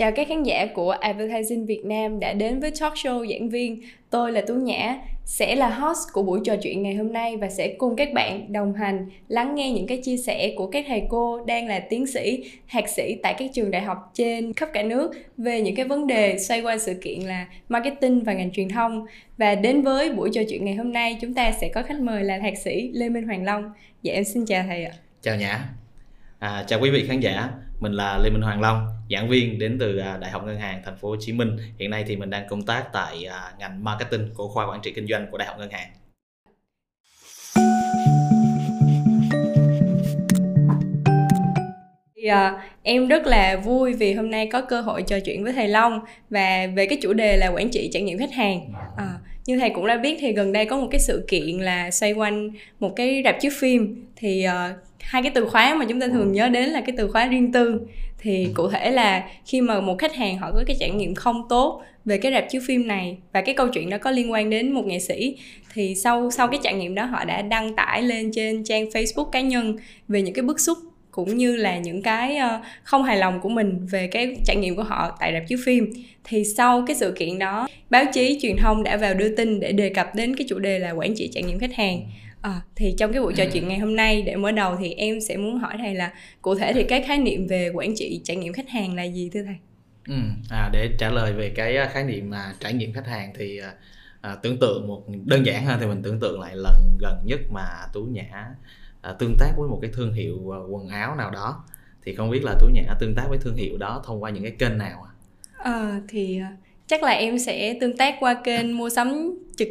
Chào các khán giả của Advertising Việt Nam đã đến với talk show giảng viên. Tôi là Tú Nhã, sẽ là host của buổi trò chuyện ngày hôm nay và sẽ cùng các bạn đồng hành lắng nghe những cái chia sẻ của các thầy cô đang là tiến sĩ, thạc sĩ tại các trường đại học trên khắp cả nước về những cái vấn đề xoay quanh sự kiện là marketing và ngành truyền thông. Và đến với buổi trò chuyện ngày hôm nay chúng ta sẽ có khách mời là thạc sĩ Lê Minh Hoàng Long. Dạ em xin chào thầy ạ. Chào Nhã. À, chào quý vị khán giả, mình là Lê Minh Hoàng Long, giảng viên đến từ à, Đại học Ngân hàng Thành phố Hồ Chí Minh. Hiện nay thì mình đang công tác tại à, ngành marketing của khoa quản trị kinh doanh của Đại học Ngân hàng. Thì, à, em rất là vui vì hôm nay có cơ hội trò chuyện với thầy Long và về cái chủ đề là quản trị trải nghiệm khách hàng. À, như thầy cũng đã biết thì gần đây có một cái sự kiện là xoay quanh một cái rạp chiếu phim thì à, hai cái từ khóa mà chúng ta thường nhớ đến là cái từ khóa riêng tư. Thì cụ thể là khi mà một khách hàng họ có cái trải nghiệm không tốt về cái rạp chiếu phim này và cái câu chuyện đó có liên quan đến một nghệ sĩ thì sau sau cái trải nghiệm đó họ đã đăng tải lên trên trang Facebook cá nhân về những cái bức xúc cũng như là những cái uh, không hài lòng của mình về cái trải nghiệm của họ tại rạp chiếu phim. Thì sau cái sự kiện đó báo chí truyền thông đã vào đưa tin để đề cập đến cái chủ đề là quản trị trải nghiệm khách hàng À, thì trong cái buổi trò chuyện ngày hôm nay để mở đầu thì em sẽ muốn hỏi thầy là cụ thể thì cái khái niệm về quản trị trải nghiệm khách hàng là gì thưa thầy? Ừ, à, để trả lời về cái khái niệm mà trải nghiệm khách hàng thì à, à, tưởng tượng một đơn giản hơn thì mình tưởng tượng lại lần gần nhất mà tú nhã à, tương tác với một cái thương hiệu à, quần áo nào đó thì không biết là tú nhã tương tác với thương hiệu đó thông qua những cái kênh nào à? À, thì à, chắc là em sẽ tương tác qua kênh mua sắm trực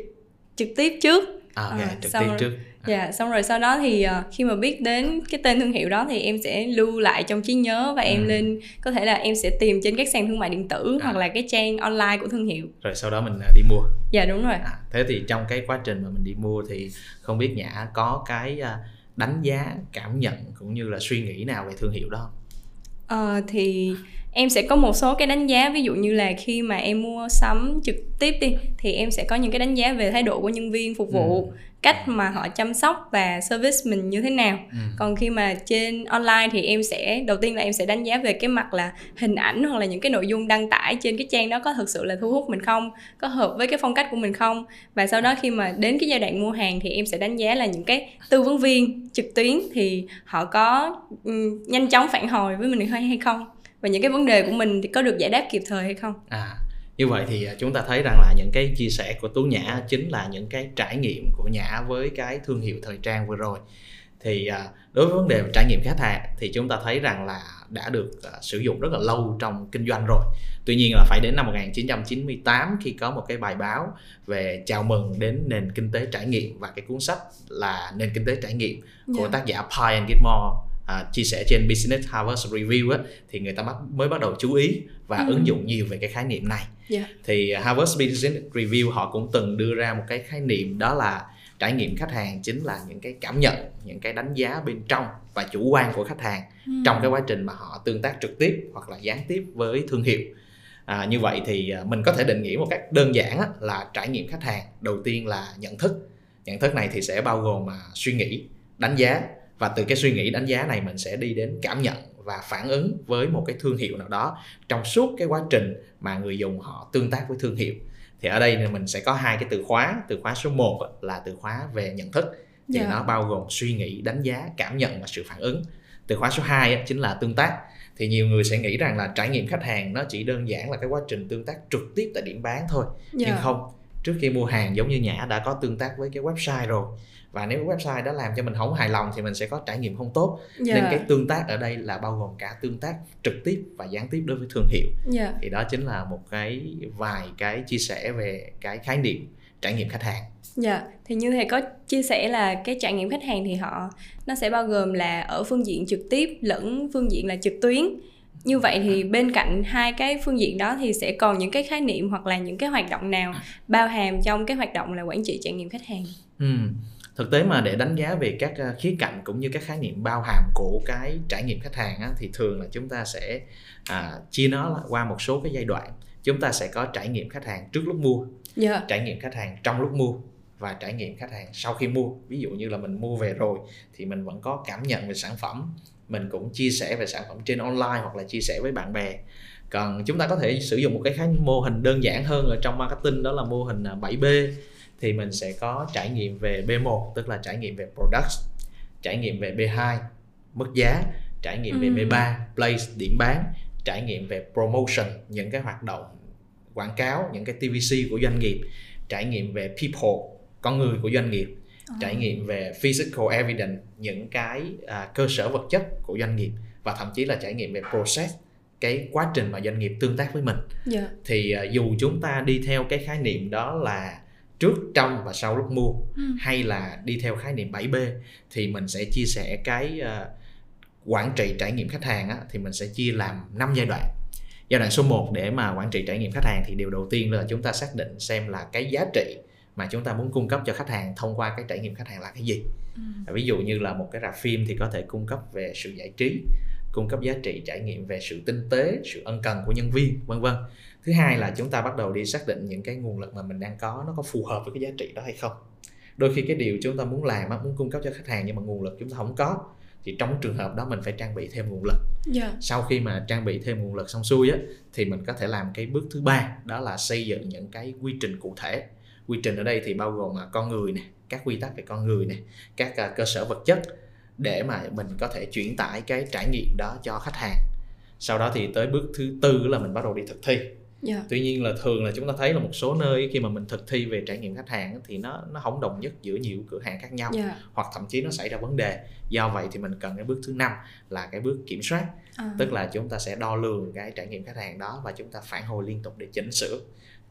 trực tiếp trước à, okay, à, trực tiếp rồi, trước à. dạ xong rồi sau đó thì uh, khi mà biết đến cái tên thương hiệu đó thì em sẽ lưu lại trong trí nhớ và em ừ. lên có thể là em sẽ tìm trên các sàn thương mại điện tử à. hoặc là cái trang online của thương hiệu rồi sau đó mình uh, đi mua dạ đúng rồi à, thế thì trong cái quá trình mà mình đi mua thì không biết nhã có cái uh, đánh giá cảm nhận cũng như là suy nghĩ nào về thương hiệu đó uh, thì em sẽ có một số cái đánh giá ví dụ như là khi mà em mua sắm trực tiếp đi thì em sẽ có những cái đánh giá về thái độ của nhân viên phục vụ ừ. cách mà họ chăm sóc và service mình như thế nào ừ. còn khi mà trên online thì em sẽ đầu tiên là em sẽ đánh giá về cái mặt là hình ảnh hoặc là những cái nội dung đăng tải trên cái trang đó có thực sự là thu hút mình không có hợp với cái phong cách của mình không và sau đó khi mà đến cái giai đoạn mua hàng thì em sẽ đánh giá là những cái tư vấn viên trực tuyến thì họ có um, nhanh chóng phản hồi với mình hay hay không và những cái vấn đề của mình thì có được giải đáp kịp thời hay không à như vậy thì à, chúng ta thấy rằng là những cái chia sẻ của tú nhã chính là những cái trải nghiệm của nhã với cái thương hiệu thời trang vừa rồi thì à, đối với vấn đề trải nghiệm khách hàng thì chúng ta thấy rằng là đã được uh, sử dụng rất là lâu trong kinh doanh rồi. Tuy nhiên là phải đến năm 1998 khi có một cái bài báo về chào mừng đến nền kinh tế trải nghiệm và cái cuốn sách là nền kinh tế trải nghiệm của yeah. Dạ. tác giả Pye and Gilmore à, chia sẻ trên Business Harvard Review á, thì người ta bắt, mới bắt đầu chú ý và ừ. ứng dụng nhiều về cái khái niệm này. Yeah. Dạ. Thì Harvard Business Review họ cũng từng đưa ra một cái khái niệm đó là trải nghiệm khách hàng chính là những cái cảm nhận, những cái đánh giá bên trong và chủ quan của khách hàng ừ. trong cái quá trình mà họ tương tác trực tiếp hoặc là gián tiếp với thương hiệu. À, như vậy thì à, mình có thể định nghĩa một cách đơn giản á, là trải nghiệm khách hàng đầu tiên là nhận thức nhận thức này thì sẽ bao gồm mà suy nghĩ đánh giá và từ cái suy nghĩ đánh giá này mình sẽ đi đến cảm nhận và phản ứng với một cái thương hiệu nào đó trong suốt cái quá trình mà người dùng họ tương tác với thương hiệu thì ở đây mình sẽ có hai cái từ khóa từ khóa số 1 là từ khóa về nhận thức thì yeah. Dạ. nó bao gồm suy nghĩ đánh giá cảm nhận và sự phản ứng từ khóa số 2 chính là tương tác thì nhiều người sẽ nghĩ rằng là trải nghiệm khách hàng nó chỉ đơn giản là cái quá trình tương tác trực tiếp tại điểm bán thôi yeah. nhưng dạ. không trước khi mua hàng giống như nhã đã có tương tác với cái website rồi và nếu website đó làm cho mình không hài lòng thì mình sẽ có trải nghiệm không tốt yeah. nên dạ. cái tương tác ở đây là bao gồm cả tương tác trực tiếp và gián tiếp đối với thương hiệu yeah. Dạ. thì đó chính là một cái vài cái chia sẻ về cái khái niệm trải nghiệm khách hàng Dạ, thì như thầy có chia sẻ là cái trải nghiệm khách hàng thì họ nó sẽ bao gồm là ở phương diện trực tiếp lẫn phương diện là trực tuyến. Như vậy thì bên cạnh hai cái phương diện đó thì sẽ còn những cái khái niệm hoặc là những cái hoạt động nào bao hàm trong cái hoạt động là quản trị trải nghiệm khách hàng. Ừ thực tế mà để đánh giá về các ờ, khía cạnh cũng như các khái niệm bao hàm của cái trải nghiệm khách hàng á, thì thường là chúng ta sẽ à, chia nó qua một số cái giai đoạn chúng ta sẽ có trải nghiệm khách hàng trước lúc mua yeah. Dạ. trải nghiệm khách hàng trong lúc mua và trải nghiệm khách hàng sau khi mua ví dụ như là mình mua về rồi thì mình vẫn có cảm nhận về sản phẩm mình cũng chia sẻ về sản phẩm trên online hoặc là chia sẻ với bạn bè còn chúng ta có thể sử dụng một cái khái mô hình đơn giản hơn ở trong marketing đó là mô hình 7B à, thì mình sẽ có trải nghiệm về B1 tức là trải nghiệm về product trải nghiệm về B2 mức giá trải nghiệm về ừ. B3 place điểm bán trải nghiệm về promotion những cái hoạt động quảng cáo những cái TVC của doanh nghiệp trải nghiệm về people con người của doanh nghiệp. Trải nghiệm về physical evidence những cái à, cơ sở vật chất của doanh nghiệp và thậm chí là trải nghiệm về process cái quá trình mà doanh nghiệp tương tác với mình yeah. Dạ. thì uh, dù chúng ta đi theo cái khái niệm đó là trước trong và sau lúc mua ừ. hay là đi theo khái niệm 7B thì mình sẽ chia sẻ cái uh, quản trị trải nghiệm khách hàng á, thì mình sẽ chia làm 5 giai đoạn giai đoạn số 1 để mà quản trị trải nghiệm khách hàng thì điều đầu tiên là chúng ta xác định xem là cái giá trị mà chúng ta muốn cung cấp cho khách hàng thông qua cái trải nghiệm khách hàng là cái gì ừ. ví dụ như là một cái rạp phim thì có thể cung cấp về sự giải trí cung cấp giá trị trải nghiệm về sự tinh tế sự ân cần của nhân viên vân vân thứ hai là chúng ta bắt đầu đi xác định những cái nguồn lực mà mình đang có nó có phù hợp với cái giá trị đó hay không đôi khi cái điều chúng ta muốn làm muốn cung cấp cho khách hàng nhưng mà nguồn lực chúng ta không có thì trong trường hợp đó mình phải trang bị thêm nguồn lực yeah. Dạ. sau khi mà trang bị thêm nguồn lực xong xuôi á thì mình có thể làm cái bước thứ ba đó là xây dựng những cái quy trình cụ thể quy trình ở đây thì bao gồm là con người nè các quy tắc về con người nè các uh, cơ sở vật chất để mà mình có thể chuyển tải cái trải nghiệm đó cho khách hàng sau đó thì tới bước thứ tư là mình bắt đầu đi thực thi Yeah. Dạ. Tuy nhiên là thường là chúng ta thấy là một số nơi khi mà mình thực thi về trải nghiệm khách hàng thì nó nó không đồng nhất giữa nhiều cửa hàng khác nhau yeah. Dạ. hoặc thậm chí nó xảy ra vấn đề. Do vậy thì mình cần cái bước thứ năm là cái bước kiểm soát. À. Tức là chúng ta sẽ đo lường cái trải nghiệm khách hàng đó và chúng ta phản hồi liên tục để chỉnh sửa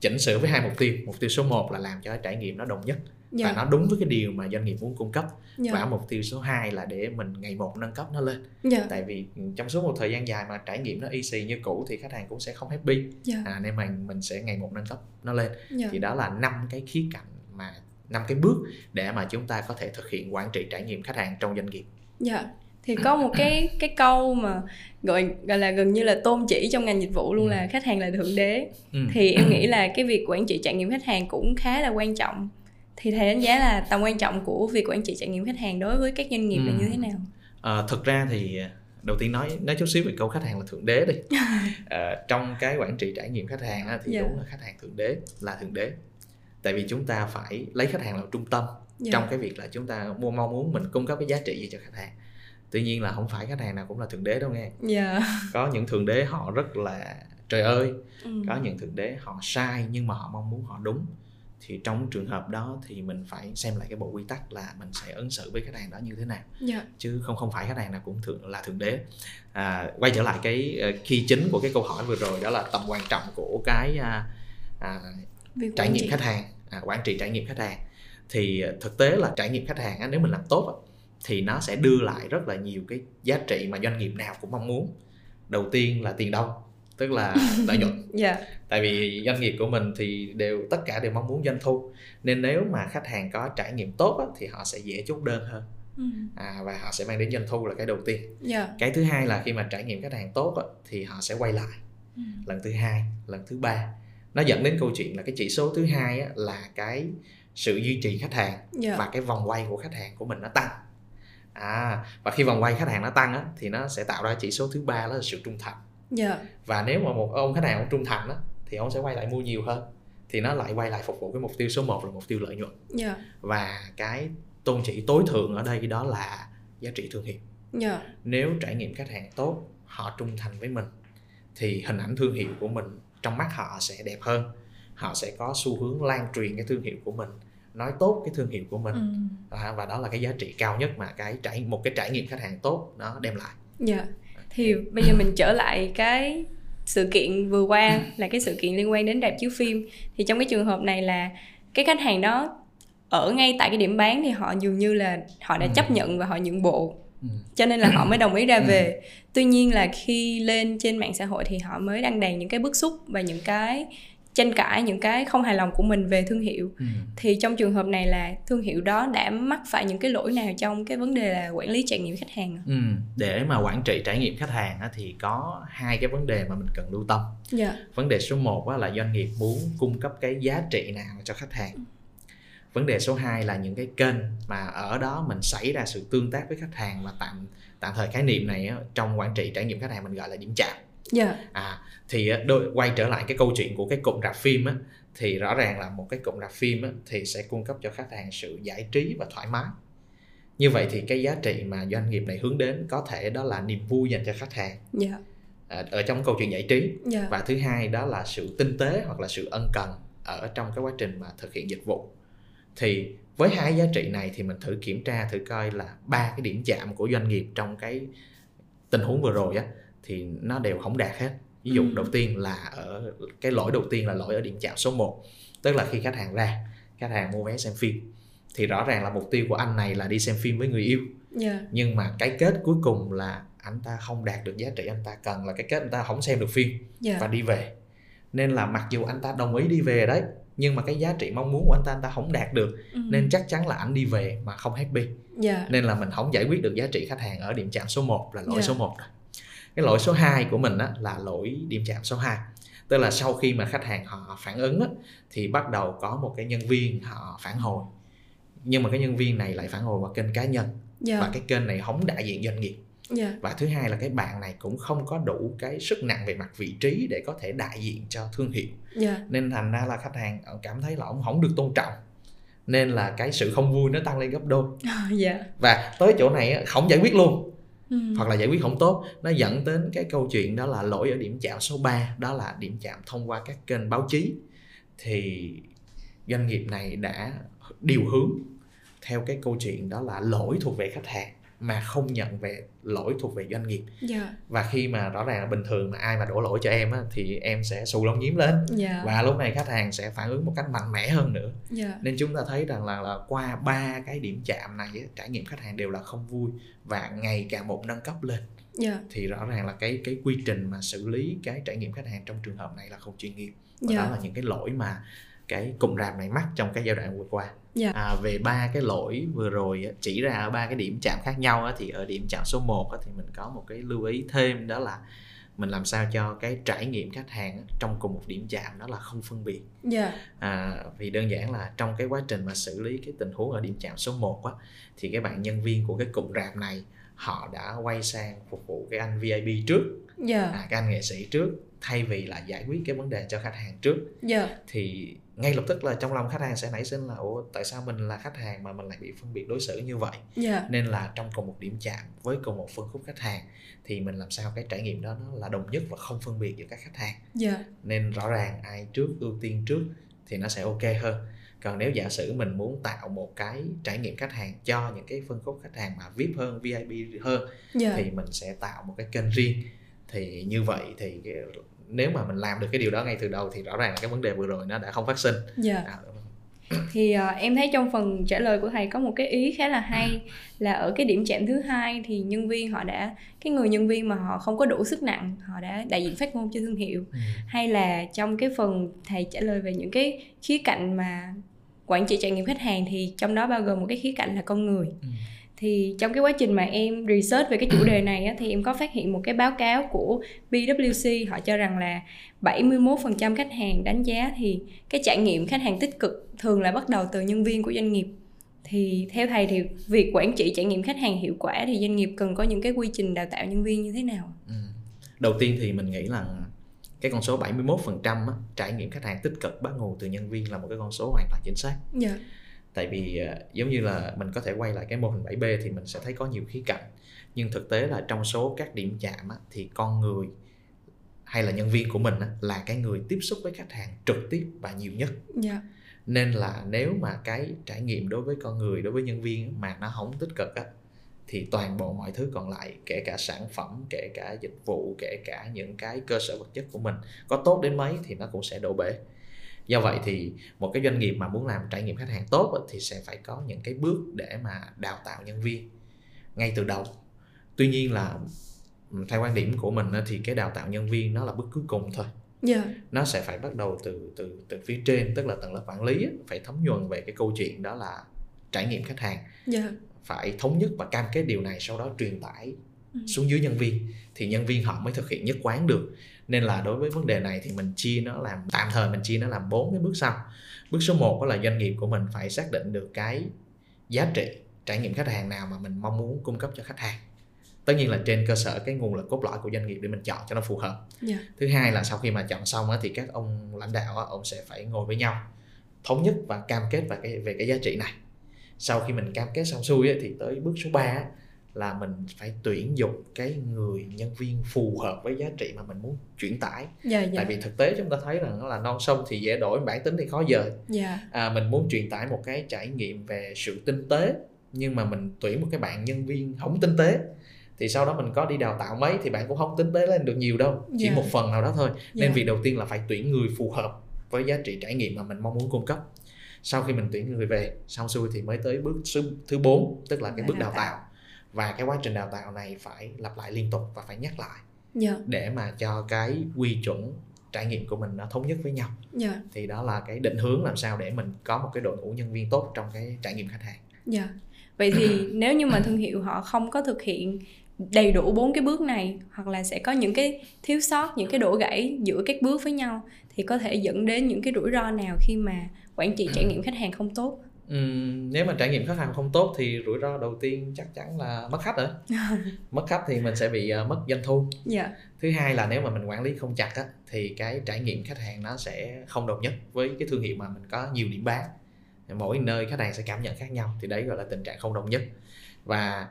chỉnh sửa với hai mục tiêu mục tiêu số 1 là làm cho trải nghiệm nó đồng nhất yeah. và dạ. nó đúng với cái điều mà doanh nghiệp muốn cung cấp yeah. và mục tiêu số 2 là để mình ngày một nâng cấp nó lên yeah. tại vì trong suốt một thời gian dài mà trải nghiệm nó y xì như cũ thì khách hàng cũng sẽ không happy yeah. à, nên mình mình sẽ ngày một nâng cấp nó lên yeah. thì đó là năm cái khía cạnh mà năm cái bước để mà chúng ta có thể thực hiện quản trị trải nghiệm khách hàng trong doanh nghiệp dạ yeah thì có một cái cái câu mà gọi gọi là gần như là tôn chỉ trong ngành dịch vụ luôn là ừ. khách hàng là thượng đế ừ. thì em nghĩ là cái việc quản trị trải nghiệm khách hàng cũng khá là quan trọng thì thầy đánh giá là tầm quan trọng của việc quản trị trải nghiệm khách hàng đối với các doanh nghiệp ừ. là như thế nào à, thực ra thì đầu tiên nói nói chút xíu về câu khách hàng là thượng đế đi à, trong cái quản trị trải nghiệm khách hàng á, thì yeah. Dạ. đúng là khách hàng thượng đế là thượng đế tại vì chúng ta phải lấy khách hàng làm trung tâm yeah. Dạ. trong cái việc là chúng ta mua mong muốn mình cung cấp cái giá trị gì cho khách hàng tuy nhiên là không phải khách hàng nào cũng là thượng đế đâu nghe yeah. Dạ. có những thượng đế họ rất là trời ơi ừ. có những thượng đế họ sai nhưng mà họ mong muốn họ đúng thì trong trường hợp đó thì mình phải xem lại cái bộ quy tắc là mình sẽ ứng xử với khách hàng đó như thế nào yeah. Dạ. chứ không không phải khách hàng nào cũng thượng là thượng đế à, quay trở lại cái khi uh, chính của cái câu hỏi vừa rồi đó là tầm quan trọng của cái uh, uh, trải nghiệm khách hàng à, quản trị trải nghiệm khách hàng thì thực tế là trải nghiệm khách hàng nếu mình làm tốt thì nó sẽ đưa lại rất là nhiều cái giá trị mà doanh nghiệp nào cũng mong muốn đầu tiên là tiền đâu tức là lợi nhuận yeah. Dạ. tại vì doanh nghiệp của mình thì đều tất cả đều mong muốn doanh thu nên nếu mà khách hàng có trải nghiệm tốt á, thì họ sẽ dễ chốt đơn hơn ừ. à, và họ sẽ mang đến doanh thu là cái đầu tiên yeah. Dạ. cái thứ hai là khi mà trải nghiệm khách hàng tốt á, thì họ sẽ quay lại ừ. lần thứ hai lần thứ ba nó dẫn đến câu chuyện là cái chỉ số thứ hai á, là cái sự duy trì khách hàng yeah. Dạ. và cái vòng quay của khách hàng của mình nó tăng à và khi vòng quay khách hàng nó tăng á thì nó sẽ tạo ra chỉ số thứ ba đó là sự trung thành yeah. Dạ. và nếu mà một ông khách hàng ông trung thành á thì ông sẽ quay lại mua nhiều hơn thì nó lại quay lại phục vụ cái mục tiêu số 1 là mục tiêu lợi nhuận yeah. Dạ. và cái tôn chỉ tối thượng ở đây đó là giá trị thương hiệu yeah. Dạ. nếu trải nghiệm khách hàng tốt họ trung thành với mình thì hình ảnh thương hiệu của mình trong mắt họ sẽ đẹp hơn họ sẽ có xu hướng lan truyền cái thương hiệu của mình nói tốt cái thương hiệu của mình. Ừ. và, và đó là cái giá trị cao nhất mà cái trải một cái trải nghiệm khách hàng tốt nó đem lại. Dạ. Thì bây giờ mình trở lại cái sự kiện vừa qua là cái sự kiện liên quan đến rạp chiếu phim. Thì trong cái trường hợp này là cái khách hàng đó ở ngay tại cái điểm bán thì họ dường như là họ đã ừ. chấp nhận và họ nhượng bộ. Ừ. cho nên là họ mới đồng ý ra về. Tuy nhiên là khi lên trên mạng xã hội thì họ mới đăng đàn những cái bức xúc và những cái tranh cãi những cái không hài lòng của mình về thương hiệu ừ. thì trong trường hợp này là thương hiệu đó đã mắc phải những cái lỗi nào trong cái vấn đề là quản lý trải nghiệm khách hàng ừ. để mà quản trị trải nghiệm khách hàng thì có hai cái vấn đề mà mình cần lưu tâm. Dạ. vấn đề số 1 là doanh nghiệp muốn cung cấp cái giá trị nào cho khách hàng vấn đề số 2 là những cái kênh mà ở đó mình xảy ra sự tương tác với khách hàng và tạm tạm thời khái niệm này trong quản trị trải nghiệm khách hàng mình gọi là điểm chạm Dạ. à thì á, đôi, quay trở lại cái câu chuyện của cái cụm rạp phim á thì rõ ràng là một cái cụm rạp phim á, thì sẽ cung cấp cho khách hàng sự giải trí và thoải mái như vậy thì cái giá trị mà doanh nghiệp này hướng đến có thể đó là niềm vui dành cho khách hàng Dạ. à, ở trong câu chuyện giải trí Dạ. và thứ hai đó là sự tinh tế hoặc là sự ân cần ở trong cái quá trình mà thực hiện dịch vụ thì với hai giá trị này thì mình thử kiểm tra thử coi là ba cái điểm chạm của doanh nghiệp trong cái tình huống vừa rồi á thì nó đều không đạt hết ví dụ Ừ. đầu tiên là ở cái lỗi đầu tiên là lỗi ở điểm chạm số 1 tức là khi khách hàng ra khách hàng mua vé xem phim thì rõ ràng là mục tiêu của anh này là đi xem phim với người yêu Dạ. nhưng mà cái kết cuối cùng là anh ta không đạt được giá trị anh ta cần là cái kết anh ta không xem được phim Dạ. và đi về nên là mặc dù anh ta đồng ý đi về đấy nhưng mà cái giá trị mong muốn của anh ta anh ta không đạt được Ừ. nên chắc chắn là anh đi về mà không happy Dạ. nên là mình không giải quyết được giá trị khách hàng ở điểm chạm số 1 là lỗi Dạ. số 1 rồi cái lỗi số 2 của mình á, là lỗi điểm chạm số 2 tức là sau khi mà khách hàng họ phản ứng á, thì bắt đầu có một cái nhân viên họ phản hồi nhưng mà cái nhân viên này lại phản hồi qua kênh cá nhân Dạ. và cái kênh này không đại diện doanh nghiệp Dạ. và thứ hai là cái bạn này cũng không có đủ cái sức nặng về mặt vị trí để có thể đại diện cho thương hiệu Dạ. nên thành ra là khách hàng cảm thấy là ông không được tôn trọng nên là cái sự không vui nó tăng lên gấp đôi Dạ. và tới chỗ này không giải quyết luôn Ừ. hoặc là giải quyết không tốt, nó dẫn đến cái câu chuyện đó là lỗi ở điểm chạm số 3 đó là điểm chạm thông qua các kênh báo chí thì doanh nghiệp này đã điều hướng theo cái câu chuyện đó là lỗi thuộc về khách hàng mà không nhận về lỗi thuộc về doanh nghiệp Dạ. và khi mà rõ ràng là bình thường mà ai mà đổ lỗi cho em á, thì em sẽ xù lông nhím lên Dạ. và lúc này khách hàng sẽ phản ứng một cách mạnh mẽ hơn nữa Dạ. nên chúng ta thấy rằng là, là qua ba cái điểm chạm này á, trải nghiệm khách hàng đều là không vui và ngày càng một nâng cấp lên Dạ. thì rõ ràng là cái cái quy trình mà xử lý cái trải nghiệm khách hàng trong trường hợp này là không chuyên nghiệp và đó Dạ. là những cái lỗi mà cái cụm rạp này mắc trong cái giai đoạn vừa qua Dạ. à, về ba cái lỗi vừa rồi chỉ ra ở ba cái điểm chạm khác nhau á, thì ở điểm chạm số 1 á, thì mình có một cái lưu ý thêm đó là mình làm sao cho cái trải nghiệm khách hàng trong cùng một điểm chạm đó là không phân biệt Dạ. à, vì đơn giản là trong cái quá trình mà xử lý cái tình huống ở điểm chạm số 1 á, thì cái bạn nhân viên của cái cụm rạp này họ đã quay sang phục vụ cái anh VIP trước Dạ. à, cái anh nghệ sĩ trước thay vì là giải quyết cái vấn đề cho khách hàng trước Dạ. thì ngay lập tức là trong lòng khách hàng sẽ nảy sinh là ủa tại sao mình là khách hàng mà mình lại bị phân biệt đối xử như vậy Dạ. nên là trong cùng một điểm chạm với cùng một phân khúc khách hàng thì mình làm sao cái trải nghiệm đó nó là đồng nhất và không phân biệt giữa các khách hàng Dạ. nên rõ ràng ai trước ưu tiên trước thì nó sẽ ok hơn còn nếu giả sử mình muốn tạo một cái trải nghiệm khách hàng cho những cái phân khúc khách hàng mà vip hơn vip hơn Dạ. thì mình sẽ tạo một cái kênh riêng thì như vậy thì cái, nếu mà mình làm được cái điều đó ngay từ đầu thì rõ ràng là cái vấn đề vừa rồi nó đã không phát sinh. Dạ. à, thì ờ, em thấy trong phần trả lời của thầy có một cái ý khá là hay là ở cái điểm chạm thứ hai thì nhân viên họ đã cái người nhân viên mà họ không có đủ sức nặng họ đã đại diện phát ngôn cho thương hiệu. Ừ, hay là trong cái phần thầy trả lời về những cái khía cạnh mà quản trị trải nghiệm khách hàng thì trong đó bao gồm một cái khía cạnh là con người. Ừ, thì trong cái quá trình mà em research về cái chủ đề này á, thì em có phát hiện một cái báo cáo của PwC họ cho rằng là 71% khách hàng đánh giá thì cái trải nghiệm khách hàng tích cực thường là bắt đầu từ nhân viên của doanh nghiệp thì theo thầy thì việc quản trị trải nghiệm khách hàng hiệu quả thì doanh nghiệp cần có những cái quy trình đào tạo nhân viên như thế nào? ừ. đầu tiên thì mình nghĩ là cái con số 71% á, trải nghiệm khách hàng tích cực bắt nguồn từ nhân viên là một cái con số hoàn toàn chính xác Dạ, tại vì à, giống như là mình có thể quay lại cái mô hình 7B thì mình sẽ thấy có nhiều khía cạnh. Nhưng thực tế là trong số các điểm chạm á, thì con người hay là nhân viên của mình á, là cái người tiếp xúc với khách hàng trực tiếp và nhiều nhất. Dạ, nên là nếu mà cái trải nghiệm đối với con người đối với nhân viên mà nó không tích cực á thì toàn bộ mọi thứ còn lại kể cả sản phẩm kể cả dịch vụ kể cả những cái cơ sở vật chất của mình có tốt đến mấy thì nó cũng sẽ đổ bể do vậy thì một cái doanh nghiệp mà muốn làm trải nghiệm khách hàng tốt thì sẽ phải có những cái bước để mà đào tạo nhân viên ngay từ đầu. Tuy nhiên là theo quan điểm của mình thì cái đào tạo nhân viên nó là bước cuối cùng thôi. Dạ, nó sẽ phải bắt đầu từ từ từ phía trên tức là tầng lớp quản lý phải thấm nhuần về cái câu chuyện đó là trải nghiệm khách hàng. Dạ, phải thống nhất và cam kết điều này sau đó truyền tải Ừ. xuống dưới nhân viên thì nhân viên họ mới thực hiện nhất quán được nên là đối với vấn đề này thì mình chia nó làm tạm thời mình chia nó làm bốn cái bước sau. Bước số 1 đó là doanh nghiệp của mình phải xác định được cái giá trị trải nghiệm khách hàng nào mà mình mong muốn cung cấp cho khách hàng. Tất nhiên là trên cơ sở cái nguồn lực cốt lõi của doanh nghiệp để mình chọn cho nó phù hợp. Dạ. thứ hai là sau khi mà chọn xong á, thì các ông lãnh đạo ông sẽ phải ngồi với nhau thống nhất và cam kết về cái về cái giá trị này. Sau khi mình cam kết xong xuôi á, thì tới bước số 3 á, là mình phải tuyển dụng cái người nhân viên phù hợp với giá trị mà mình muốn chuyển tải. Dạ dạ. Tại vì thực tế chúng ta thấy rằng nó là non sông thì dễ đổi bản tính thì khó dời. Dạ. À, mình muốn truyền tải một cái trải nghiệm về sự tinh tế nhưng mà mình tuyển một cái bạn nhân viên không tinh tế thì sau đó mình có đi đào tạo mấy thì bạn cũng không tinh tế lên được nhiều đâu. Chỉ Dạ. một phần nào đó thôi. Nên Dạ. việc đầu tiên là phải tuyển người phù hợp với giá trị trải nghiệm mà mình mong muốn cung cấp. Sau khi mình tuyển người về xong xuôi thì mới tới bước số thứ 4 tức là cái bước đào tạo và cái quá trình đào tạo này phải lặp lại liên tục và phải nhắc lại. Dạ. Để mà cho cái quy chuẩn trải nghiệm của mình nó thống nhất với nhau. Dạ. Thì đó là cái định hướng làm sao để mình có một cái đội ngũ nhân viên tốt trong cái trải nghiệm khách hàng. Dạ. Vậy thì nếu như mà thương hiệu họ không có thực hiện đầy đủ bốn cái bước này hoặc là sẽ có những cái thiếu sót những cái đổ gãy giữa các bước với nhau thì có thể dẫn đến những cái rủi ro nào khi mà quản trị trải nghiệm khách hàng không tốt Nếu mà trải nghiệm khách hàng không tốt thì rủi ro đầu tiên chắc chắn là mất khách rồi. Mất khách thì mình sẽ bị ờ, mất doanh thu. Dạ. Thứ hai là nếu mà mình quản lý không chặt á, thì cái trải nghiệm khách hàng nó sẽ không đồng nhất với cái thương hiệu mà mình có nhiều điểm bán. Mỗi nơi khách hàng sẽ cảm nhận khác nhau thì đấy gọi là tình trạng không đồng nhất. Và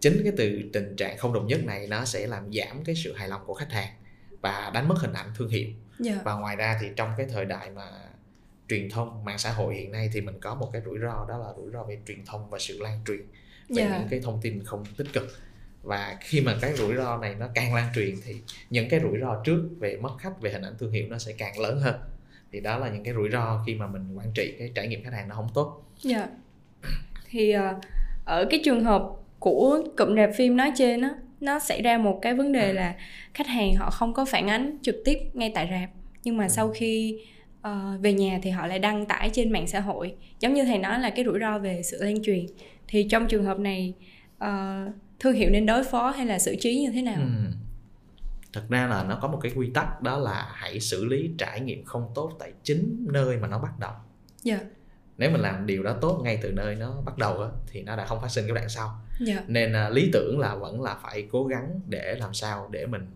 chính cái từ tình trạng không đồng nhất này nó sẽ làm giảm cái sự hài lòng của khách hàng và đánh mất hình ảnh thương hiệu. Dạ. Và ngoài ra thì trong cái thời đại mà truyền thông mạng xã hội hiện nay thì mình có một cái rủi ro đó là rủi ro về truyền thông và sự lan truyền về Dạ. những cái thông tin không tích cực. Và khi mà cái rủi ro này nó càng lan truyền thì những cái rủi ro trước về mất khách về hình ảnh thương hiệu nó sẽ càng lớn hơn. Thì đó là những cái rủi ro khi mà mình quản trị cái trải nghiệm khách hàng nó không tốt. Dạ. Thì ờ, ở cái trường hợp của cụm rạp phim nói trên á, nó xảy ra một cái vấn đề là khách hàng họ không có phản ánh trực tiếp ngay tại rạp, nhưng mà sau khi ờ, về nhà thì họ lại đăng tải trên mạng xã hội. Giống như thầy nói là cái rủi ro về sự lan truyền. Thì trong trường hợp này ờ, thương hiệu nên đối phó hay là xử trí như thế nào? Ừm. thật ra là nó có một cái quy tắc đó là hãy xử lý trải nghiệm không tốt tại chính nơi mà nó bắt đầu Dạ. nếu mình làm điều đó tốt ngay từ nơi nó bắt đầu á, thì nó đã không phát sinh cái đoạn sau Dạ. nên à, lý tưởng là vẫn là phải cố gắng để làm sao để mình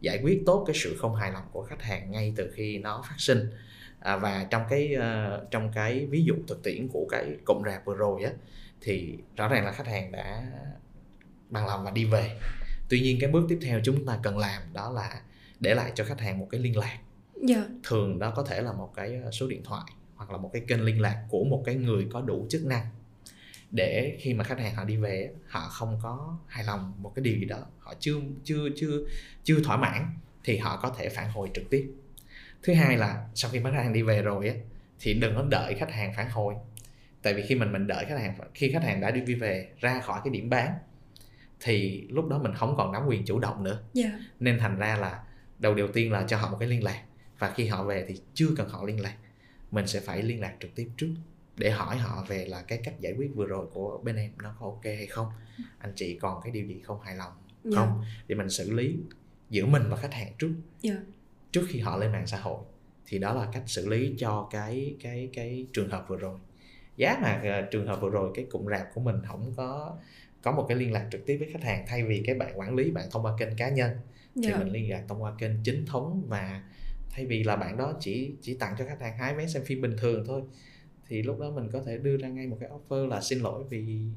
giải quyết tốt cái sự không hài lòng của khách hàng ngay từ khi nó phát sinh à, và trong cái à, trong cái ví dụ thực tiễn của cái cụm rạp vừa rồi á thì rõ ràng là khách hàng đã bằng lòng và đi về. Tuy nhiên cái bước tiếp theo chúng ta cần làm đó là để lại cho khách hàng một cái liên lạc. Dạ. thường đó có thể là một cái ờ, số điện thoại hoặc là một cái kênh liên lạc của một cái người có đủ chức năng để khi mà khách hàng họ đi về họ không có hài lòng một cái điều gì đó họ chưa chưa chưa chưa thỏa mãn thì họ có thể phản hồi trực tiếp thứ hai là sau khi khách hàng đi về rồi á thì đừng có đợi khách hàng phản hồi. Tại vì khi mình mình đợi khách hàng khi khách hàng đã đi về ra khỏi cái điểm bán thì lúc đó mình không còn nắm quyền chủ động nữa. Dạ. nên thành ra là đầu đầu tiên là cho họ một cái liên lạc. Và khi họ về thì chưa cần họ liên lạc. Mình sẽ phải liên lạc trực tiếp trước để hỏi họ về là cái cách giải quyết vừa rồi của bên em nó có ok hay không? Anh chị còn cái điều gì không hài lòng Dạ. không? Để mình xử lý giữa mình và khách hàng trước. Dạ. Trước khi họ lên mạng xã hội thì đó là cách xử lý cho cái cái cái trường hợp vừa rồi. Giá mà ờ, trường hợp vừa rồi cái cụm rạp của mình không có có một cái liên lạc trực tiếp với khách hàng thay vì cái bạn quản lý bạn thông qua kênh cá nhân. Thì Dạ. mình liên lạc thông qua kênh chính thống và thay vì là bạn đó chỉ chỉ tặng cho khách hàng hai vé xem phim bình thường thôi thì lúc đó mình có thể đưa ra ngay một cái offer là xin lỗi vì